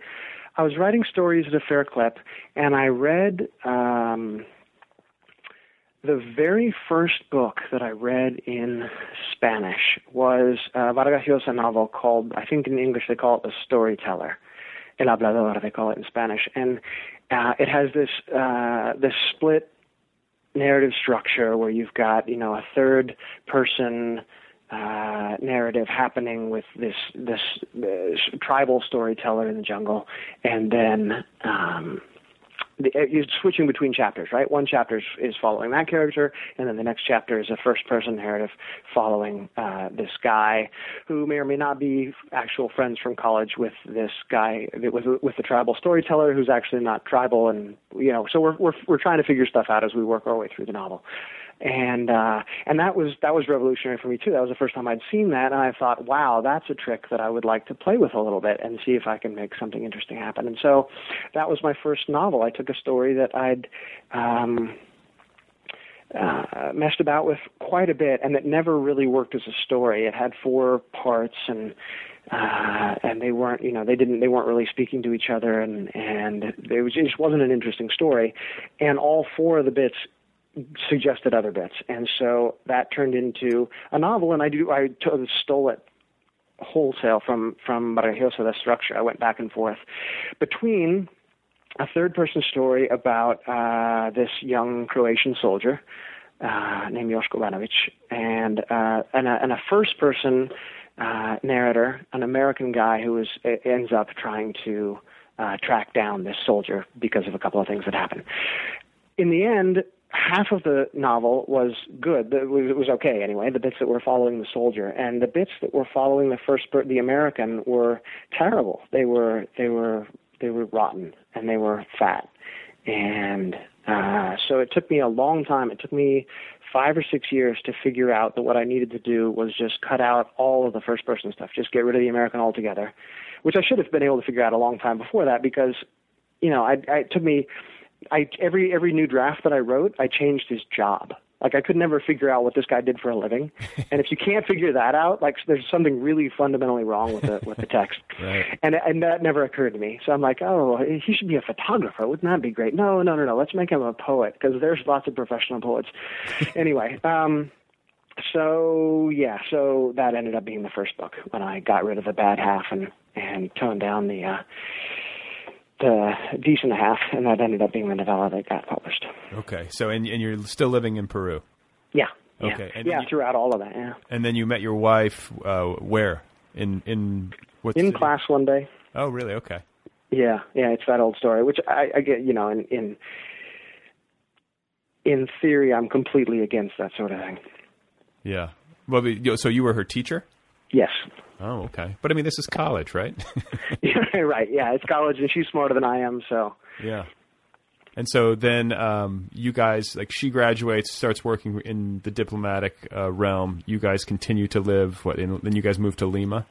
I was writing stories at a fair clip, and I read. Um, the very first book that I read in Spanish was a Vargas Llosa novel called, I think in English they call it The Storyteller. El Hablador, they call it in Spanish. And uh, it has this, uh, this split narrative structure where you've got, you know, a third person uh, narrative happening with this, this this tribal storyteller in the jungle, and then um, the, uh, you're switching between chapters, right? One chapter is, is following that character, and then the next chapter is a first-person narrative following uh, this guy who may or may not be actual friends from college with this guy with with the tribal storyteller who's actually not tribal, and you know, so we're we're we're trying to figure stuff out as we work our way through the novel and uh and that was that was revolutionary for me too that was the first time i'd seen that and i thought wow that's a trick that i would like to play with a little bit and see if i can make something interesting happen and so that was my first novel i took a story that i'd um uh, messed about with quite a bit, and it never really worked as a story. It had four parts, and uh, and they weren't, you know, they didn't, they weren't really speaking to each other, and and it, was, it just wasn't an interesting story. And all four of the bits suggested other bits, and so that turned into a novel. And I do, I t- stole it wholesale from from Vargas Llosa, the structure. I went back and forth between a third person story about uh, this young Croatian soldier uh, named Joško Banovic and uh, and a, and a first person uh, narrator, an American guy who is ends up trying to uh, track down this soldier because of a couple of things that happen. In the end, half of the novel was good. It was, okay anyway. The bits that were following the soldier and the bits that were following the first, the American, were terrible. They were they were they were rotten and they were fat. And uh, so it took me a long time. It took me five or six years to figure out that what I needed to do was just cut out all of the first person stuff, just get rid of the American altogether, which I should have been able to figure out a long time before that because, you know, I, I it took me, I every every new draft that I wrote, I changed his job. Like I could never figure out what this guy did for a living, and if you can't figure that out, like there's something really fundamentally wrong with the with the text. Right. And and that never occurred to me. So I'm like, oh, he should be a photographer. Wouldn't that be great? No, no, no, no. Let's make him a poet because there's lots of professional poets. anyway, um, so yeah, so that ended up being the first book when I got rid of the bad half and and toned down the. uh the decent half, and that ended up being the novella that got published. Okay, so and and you're still living in Peru. Yeah. yeah. Okay, and yeah, you- throughout all of that. Yeah. And then you met your wife uh, where in in what In city? class one day. Oh, really? Okay. Yeah, yeah, it's that old story, which I, I get. You know, in in in theory, I'm completely against that sort of thing. Yeah. Well, but, so you were her teacher? Yes. Oh, okay. But I mean, this is college, right? right. Yeah, it's college, and she's smarter than I am. So yeah. And so then um, you guys, like she graduates, starts working in the diplomatic uh, realm. You guys continue to live. What? In, then you guys move to Lima.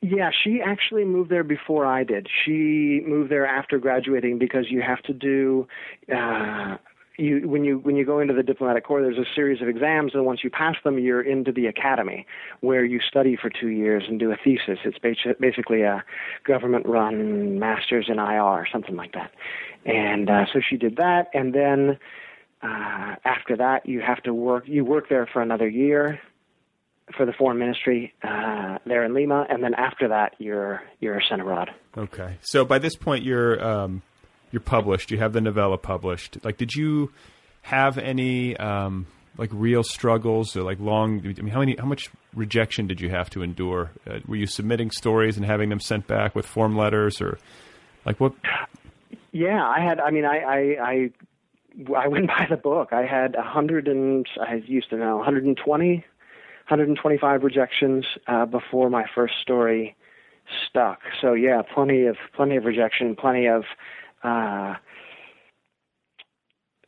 Yeah, she actually moved there before I did. She moved there after graduating because you have to do. Uh, you when you when you go into the diplomatic corps there's a series of exams and once you pass them you're into the academy where you study for 2 years and do a thesis. It's basically a government run masters in IR or something like that. And uh, so she did that and then uh, after that you have to work you work there for another year for the foreign ministry uh, there in Lima and then after that you're you're sent abroad. Okay. So by this point you're um you're published. You have the novella published. Like, did you have any um, like real struggles or like long? I mean, how many? How much rejection did you have to endure? Uh, were you submitting stories and having them sent back with form letters, or like what? Yeah, I had. I mean, I I. I I went by the book. I had a hundred and I used to know 120, 125 rejections uh, before my first story stuck. So yeah, plenty of plenty of rejection, plenty of uh,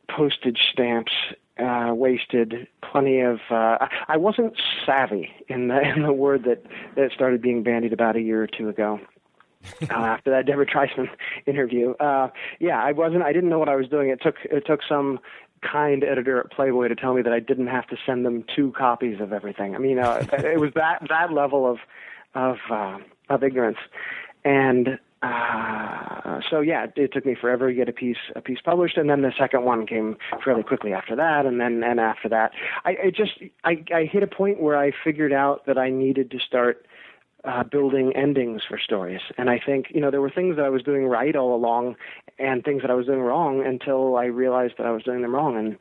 postage stamps uh, wasted plenty of. Uh, I wasn't savvy in the in the word that that started being bandied about a year or two ago. uh, after that Deborah Treisman interview, uh, yeah, I wasn't. I didn't know what I was doing. It took it took some kind editor at Playboy to tell me that I didn't have to send them two copies of everything. I mean, uh, it was that that level of of uh, of ignorance, and uh, so yeah, it, it took me forever to get a piece a piece published, and then the second one came fairly quickly after that, and then and after that, I, I just I, I hit a point where I figured out that I needed to start uh, building endings for stories, and I think you know there were things that I was doing right all along, and things that I was doing wrong until I realized that I was doing them wrong, and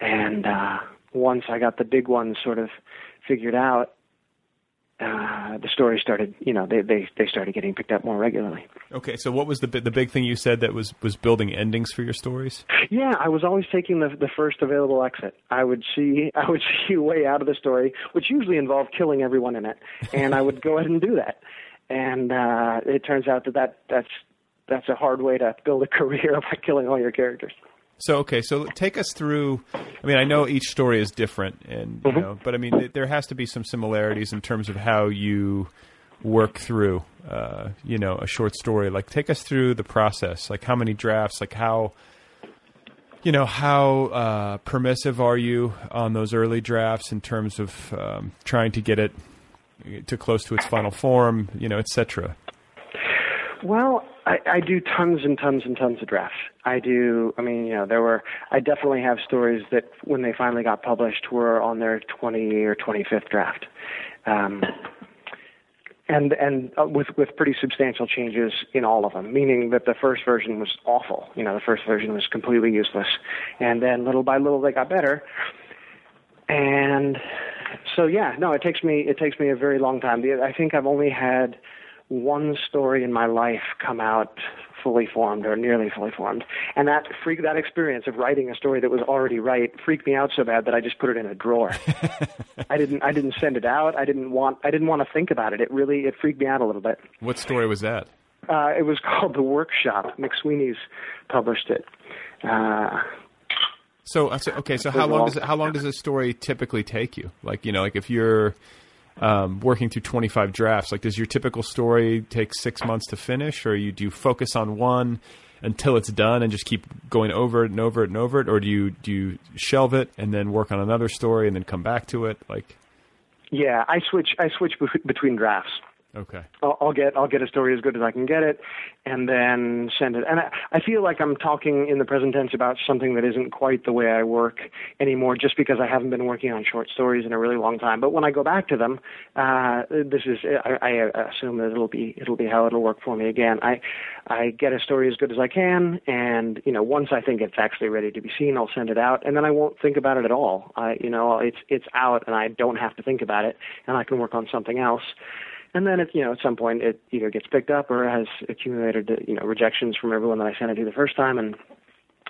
and uh, once I got the big ones sort of figured out, uh, the story started, you know, they, they they started getting picked up more regularly. Okay, so what was the the big thing you said that was was building endings for your stories? Yeah, I was always taking the the first available exit. I would see I would see a way out of the story, which usually involved killing everyone in it, and I would go ahead and do that. And uh, it turns out that, that that's that's a hard way to build a career by killing all your characters. So okay, so take us through. I mean, I know each story is different, and you mm-hmm. know, but I mean, there has to be some similarities in terms of how you work through, uh, you know, a short story. Like, take us through the process. Like, how many drafts? Like, how, you know, how uh, permissive are you on those early drafts in terms of um, trying to get it to close to its final form, you know, etc. Well, I, I do tons and tons and tons of drafts. I do. I mean, you know, there were. I definitely have stories that when they finally got published were on their 20 or 25th draft, um, and and uh, with with pretty substantial changes in all of them. Meaning that the first version was awful. You know, the first version was completely useless, and then little by little they got better. And so yeah, no, it takes me it takes me a very long time. I think I've only had one story in my life come out fully formed or nearly fully formed. And that freak that experience of writing a story that was already right freaked me out so bad that I just put it in a drawer. I didn't I didn't send it out. I didn't want I didn't want to think about it. It really it freaked me out a little bit. What story was that? Uh, it was called The Workshop. McSweeney's published it. Uh, so, uh, so okay, so how long does it, how long does a story typically take you? Like you know, like if you're um, working through 25 drafts? Like, does your typical story take six months to finish, or you do you focus on one until it's done and just keep going over it and over it and over it, or do you do you shelve it and then work on another story and then come back to it? Like, yeah, I switch I switch between drafts. Okay. I'll, I'll, get I'll get a story as good as I can get it, and then send it. And I, I feel like I'm talking in the present tense about something that isn't quite the way I work anymore, just because I haven't been working on short stories in a really long time. But when I go back to them, uh, this is I, I assume that it'll be it'll be how it'll work for me again. I I get a story as good as I can, and you know once I think it's actually ready to be seen, I'll send it out, and then I won't think about it at all. I you know it's it's out, and I don't have to think about it, and I can work on something else and then it you know at some point it either gets picked up or has accumulated you know rejections from everyone that I sent it to the first time and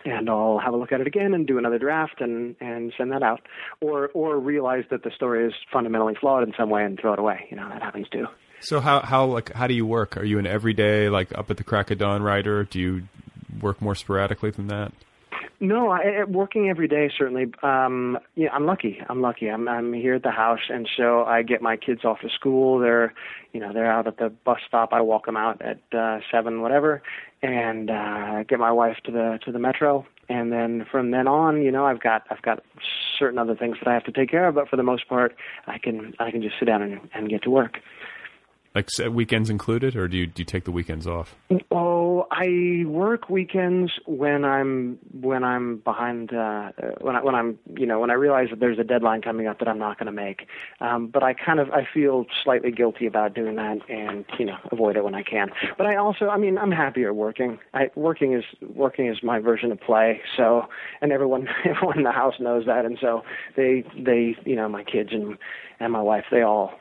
and I'll have a look at it again and do another draft and and send that out. Or or realize that the story is fundamentally flawed in some way and throw it away. You know that happens too. So how how like how do you work? Are you an everyday like up at the crack of dawn writer? Do you work more sporadically than that? No, I, working every day certainly. Um, yeah, I'm lucky. I'm lucky. I'm I'm here at the house, and so I get my kids off to school. They're, you know, they're out at the bus stop. I walk them out at uh, seven, whatever, and uh, get my wife to the to the metro. And then from then on, you know, I've got I've got certain other things that I have to take care of, but for the most part, I can I can just sit down and, and get to work. Like weekends included, or do you do you take the weekends off? Oh, I work weekends when I'm when I'm behind uh, when I when I'm you know when I realize that there's a deadline coming up that I'm not going to make. Um, but I kind of I feel slightly guilty about doing that and you know avoid it when I can. But I also I mean I'm happier working. I working is working is my version of play. So and everyone everyone in the house knows that, and so they they you know my kids and and my wife they all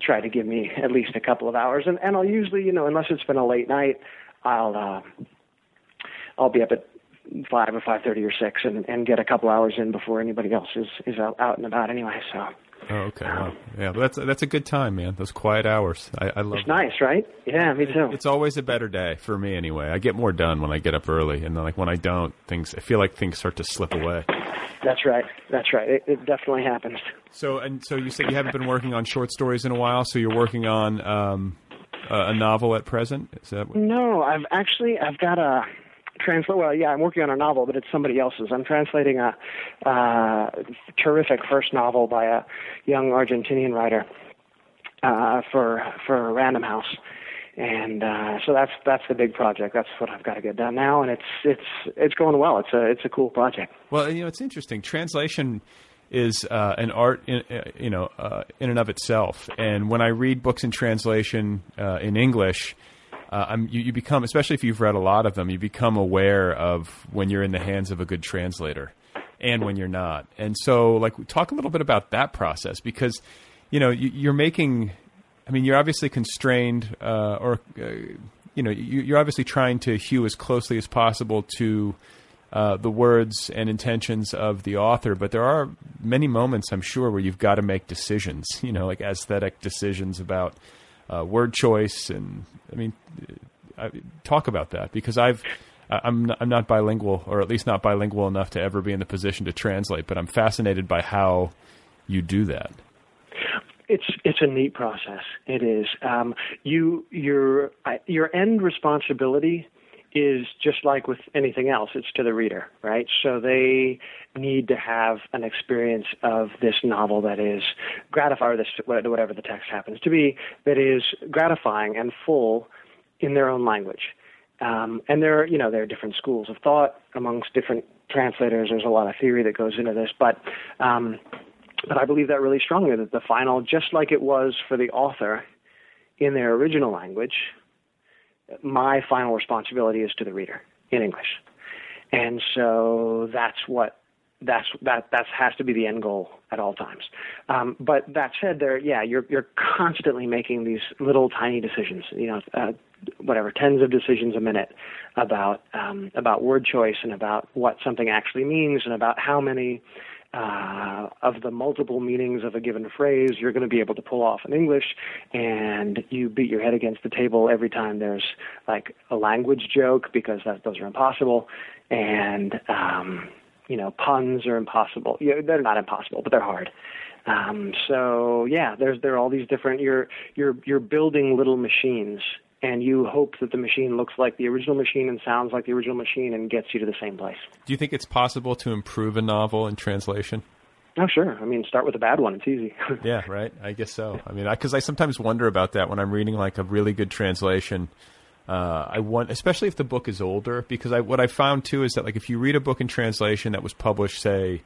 try to give me at least a couple of hours, and and I'll usually, you know, unless it's been a late night, I'll uh, I'll be up at five or five thirty or six, and and get a couple hours in before anybody else is is out, out and about anyway. So. Oh, okay. Well, yeah, that's that's a good time, man. Those quiet hours, I, I love. It's nice, right? Yeah, me too. It's always a better day for me, anyway. I get more done when I get up early, and then, like when I don't, things I feel like things start to slip away. That's right. That's right. It, it, definitely happens. So, and so you said you haven't been working on short stories in a while. So you're working on um, a, a novel at present. Is that? What... No, I've actually I've got a translate. Well, yeah, I'm working on a novel, but it's somebody else's. I'm translating a uh, terrific first novel by a young Argentinian writer uh, for for Random House and uh, so that's that's the big project. That's what I've got to get done now, and it's it's it's going well. It's a it's a cool project. Well, you know, it's interesting. Translation is uh, an art, in, uh, you know, uh, in and of itself. And when I read books in translation uh, in English. Uh, you, you become, especially if you've read a lot of them, you become aware of when you're in the hands of a good translator and when you're not. And so, like, talk a little bit about that process because, you know, you, you're making I mean, you're obviously constrained, uh, or uh, you know, you, are obviously trying to hew as closely as possible to uh, the words and intentions of the author. But there are many moments, I'm sure, where you've got to make decisions. You know, like aesthetic decisions about uh, word choice, and I mean, I, talk about that because I've. I'm not, I'm not bilingual, or at least not bilingual enough to ever be in the position to translate. But I'm fascinated by how you do that. It's it's a neat process. It is. Um, you your your end responsibility is just like with anything else. It's to the reader, right? So they need to have an experience of this novel that is gratifying, whatever the text happens to be, that is gratifying and full in their own language. Um, and there, are, you know, there are different schools of thought amongst different translators. There's a lot of theory that goes into this, but um, but I believe that really strongly that the final, just like it was for the author in their original language, my final responsibility is to the reader in English. And so that's what that's that that has to be the end goal at all times. Um, but that said, there, yeah, you're you're constantly making these little tiny decisions. You know, uh, whatever tens of decisions a minute about um, about word choice and about what something actually means and about how many uh, of the multiple meanings of a given phrase you're going to be able to pull off in English, and you beat your head against the table every time there's like a language joke because that, those are impossible, and um, you know puns are impossible. Yeah, they're not impossible, but they're hard. Um, so yeah, there's there are all these different. You're you're you're building little machines and you hope that the machine looks like the original machine and sounds like the original machine and gets you to the same place. Do you think it's possible to improve a novel in translation? Oh, sure. I mean, start with a bad one. It's easy. yeah, right. I guess so. I mean, because I, I, sometimes wonder about that when I'm reading like a really good translation. Uh, I want, especially if the book is older, because I, what I found too is that like if you read a book in translation that was published, say,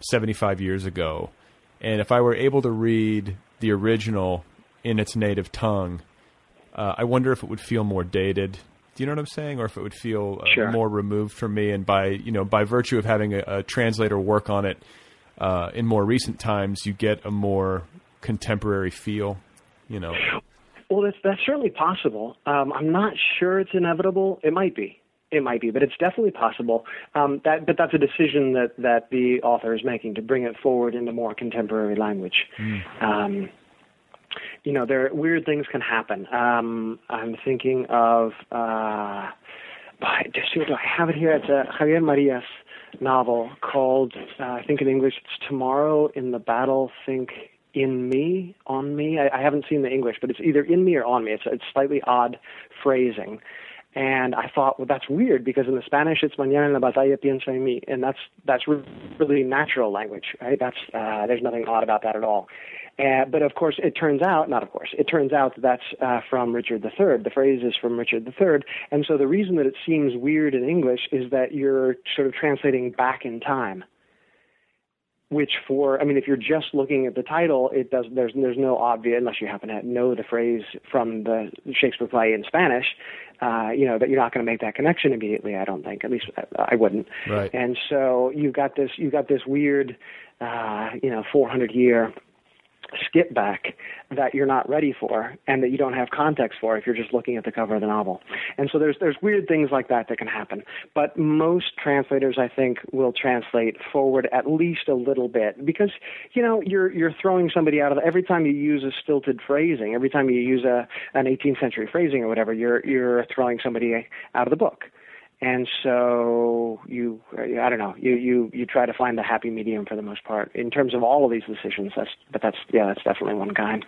75 years ago, and if I were able to read the original in its native tongue, uh, I wonder if it would feel more dated. Do you know what I'm saying, or if it would feel uh, sure. more removed from me? And by you know, by virtue of having a, a translator work on it uh, in more recent times, you get a more contemporary feel. You know. Well, that's that's certainly possible. Um, I'm not sure it's inevitable. It might be. It might be, but it's definitely possible. Um, that, but that's a decision that that the author is making to bring it forward into more contemporary language. Mm. Um, you know, there weird things can happen. Um, I'm thinking of uh, by do I have it here? It's a Javier Marias novel called, uh, I think in English, it's Tomorrow in the Battle. Think in me, on me. I, I haven't seen the English, but it's either in me or on me. It's it's slightly odd phrasing. And I thought, well, that's weird because in the Spanish it's mañana en la batalla piensa en mí, and that's that's really natural language, right? That's uh, there's nothing odd about that at all. Uh, but of course, it turns out, not of course, it turns out that that's uh, from Richard III. The phrase is from Richard III. And so the reason that it seems weird in English is that you're sort of translating back in time. Which for, I mean, if you're just looking at the title, it does, there's, there's no obvious, unless you happen to know the phrase from the Shakespeare play in Spanish, uh, you know, that you're not going to make that connection immediately, I don't think. At least I, I wouldn't. Right. And so you've got this, you've got this weird, uh, you know, 400 year skip back that you're not ready for and that you don't have context for if you're just looking at the cover of the novel. And so there's there's weird things like that that can happen. But most translators I think will translate forward at least a little bit because you know you're you're throwing somebody out of every time you use a stilted phrasing, every time you use a an 18th century phrasing or whatever, you're you're throwing somebody out of the book and so you i don't know you you you try to find the happy medium for the most part in terms of all of these decisions. That's but that's yeah that's definitely one kind.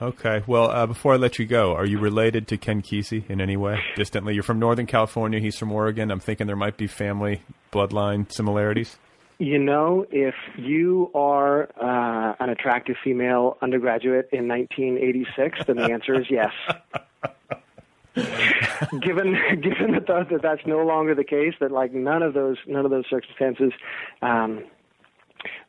Okay. Well uh, before i let you go are you related to ken kesey in any way? Distantly? You're from northern california. He's from oregon. I'm thinking there might be family bloodline similarities. You know, if you are uh, an attractive female undergraduate in 1986, then the answer is yes. given given that, that that's no longer the case, that like none of those none of those circumstances um,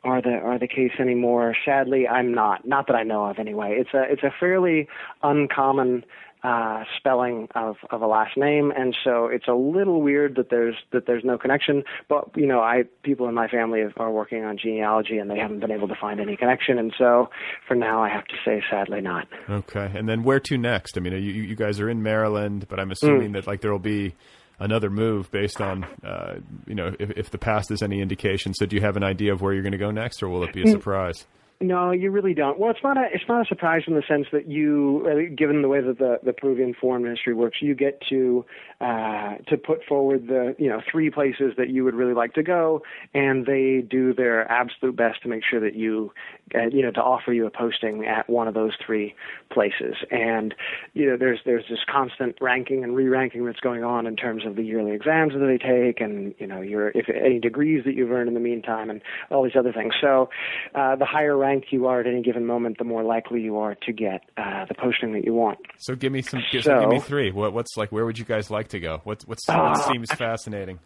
are the are the case anymore. Sadly, I'm not. Not that I know of, anyway. It's a it's a fairly uncommon uh, spelling of, of a last name, and so it's a little weird that there's that there's no connection. But you know, I people in my family are working on genealogy, and they haven't been able to find any connection, and so for now, I have to say, sadly, not. Okay, and then where to next? I mean, you you guys are in Maryland, but I'm assuming mm. that like there will be another move based on uh, you know if, if the past is any indication. So, do you have an idea of where you're going to go next, or will it be a mm. surprise? No, you really don't. Well, it's not a it's not a surprise in the sense that you, uh, given the way that the the Peruvian foreign ministry works, you get to uh, to put forward the you know three places that you would really like to go, and they do their absolute best to make sure that you uh, you know to offer you a posting at one of those three places. And you know there's there's this constant ranking and re-ranking that's going on in terms of the yearly exams that they take, and you know your if any degrees that you've earned in the meantime, and all these other things. So uh, the higher ranked you are at any given moment, the more likely you are to get uh, the posting that you want. So give me some. So, so give me three. What, what's like? Where would you guys like to go? What what's, what uh, seems fascinating?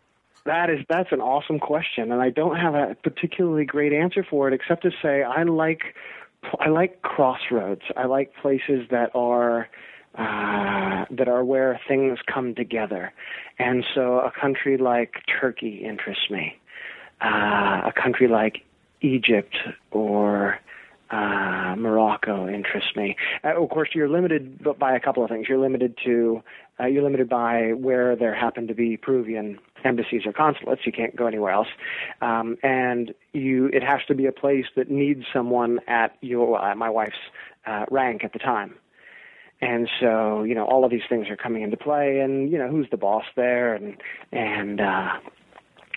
That is that's an awesome question, and I don't have a particularly great answer for it, except to say I like I like crossroads. I like places that are uh, that are where things come together, and so a country like Turkey interests me. Uh, a country like Egypt or uh, Morocco interests me. Uh, of course, you're limited by a couple of things. You're limited to uh, you're limited by where there happen to be Peruvian embassies or consulates. You can't go anywhere else, um, and you it has to be a place that needs someone at your at my wife's uh, rank at the time. And so, you know, all of these things are coming into play, and you know, who's the boss there, and and uh,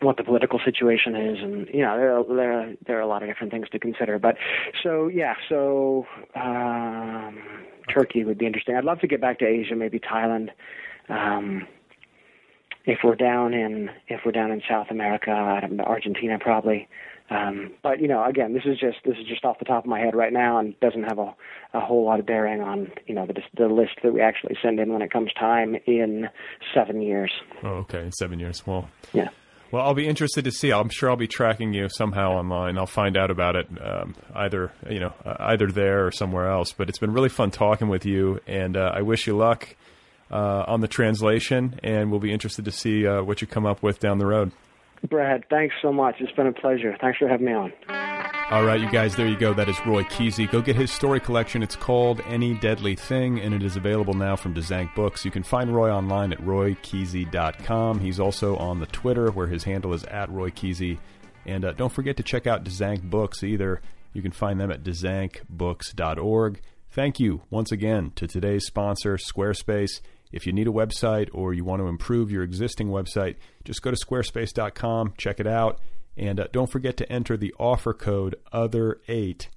what the political situation is, and you know there are, there are, there are a lot of different things to consider. But so yeah, so um, Turkey would be interesting. I'd love to get back to Asia, maybe Thailand. Um, if we're down in if we're down in South America, Argentina probably. Um, but you know, again, this is just this is just off the top of my head right now, and doesn't have a, a whole lot of bearing on you know the the list that we actually send in when it comes time in seven years. Oh, okay, seven years. Well, yeah. Well, I'll be interested to see. I'm sure I'll be tracking you somehow online. I'll find out about it um, either you know uh, either there or somewhere else. But it's been really fun talking with you, and uh, I wish you luck uh, on the translation. And we'll be interested to see uh, what you come up with down the road. Brad, thanks so much. It's been a pleasure. Thanks for having me on. All right, you guys, there you go. That is Roy Kesey. Go get his story collection. It's called Any Deadly Thing, and it is available now from Dzanc Books. You can find Roy online at roykesey.com. He's also on the Twitter, where his handle is at Roy. And uh, don't forget to check out Dzanc Books either. You can find them at dzancbooks.org. Thank you once again to today's sponsor, Squarespace. If you need a website or you want to improve your existing website, just go to squarespace.com, check it out, and uh, don't forget to enter the offer code OTHER8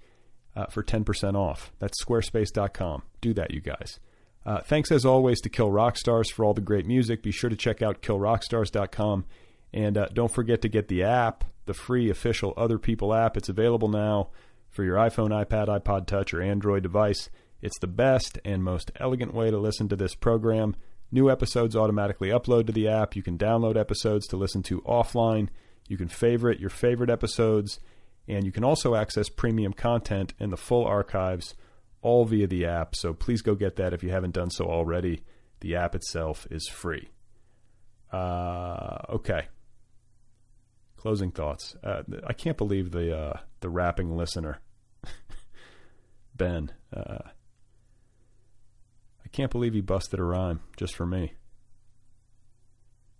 uh, for 10% off. That's squarespace.com. Do that, you guys. Uh, thanks as always to Kill Rock Stars for all the great music. Be sure to check out killrockstars.com. And uh, don't forget to get the app, the free official Other People app. It's available now for your iPhone, iPad, iPod Touch, or Android device. It's the best and most elegant way to listen to this program. New episodes automatically upload to the app. You can download episodes to listen to offline. You can favorite your favorite episodes. And you can also access premium content and the full archives all via the app. So please go get that if you haven't done so already. The app itself is free. Uh, okay. Closing thoughts. Uh, I can't believe the uh, the rapping listener, Ben. I can't believe he busted a rhyme just for me.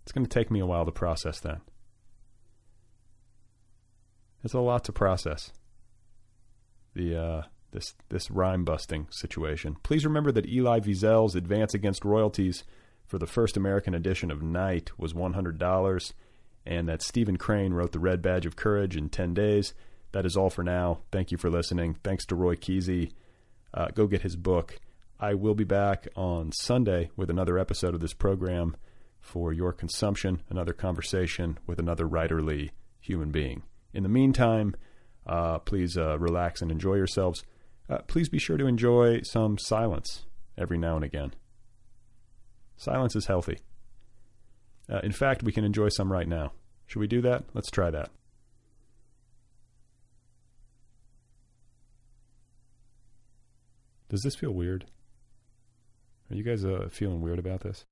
It's going to take me a while to process that. It's a lot to process. The uh, this this rhyme busting situation. Please remember that Elie Wiesel's advance against royalties for the first American edition of Night was one hundred dollars, and that Stephen Crane wrote the Red Badge of Courage in ten days. That is all for now. Thank you for listening. Thanks to Roy Kesey. Uh, go get his book. I will be back on Sunday with another episode of this program for your consumption, another conversation with another writerly human being. In the meantime, uh, please uh, relax and enjoy yourselves. Uh, please be sure to enjoy some silence every now and again. Silence is healthy. Uh, in fact, we can enjoy some right now. Should we do that? Let's try that. Does this feel weird? Are you guys uh, feeling weird about this?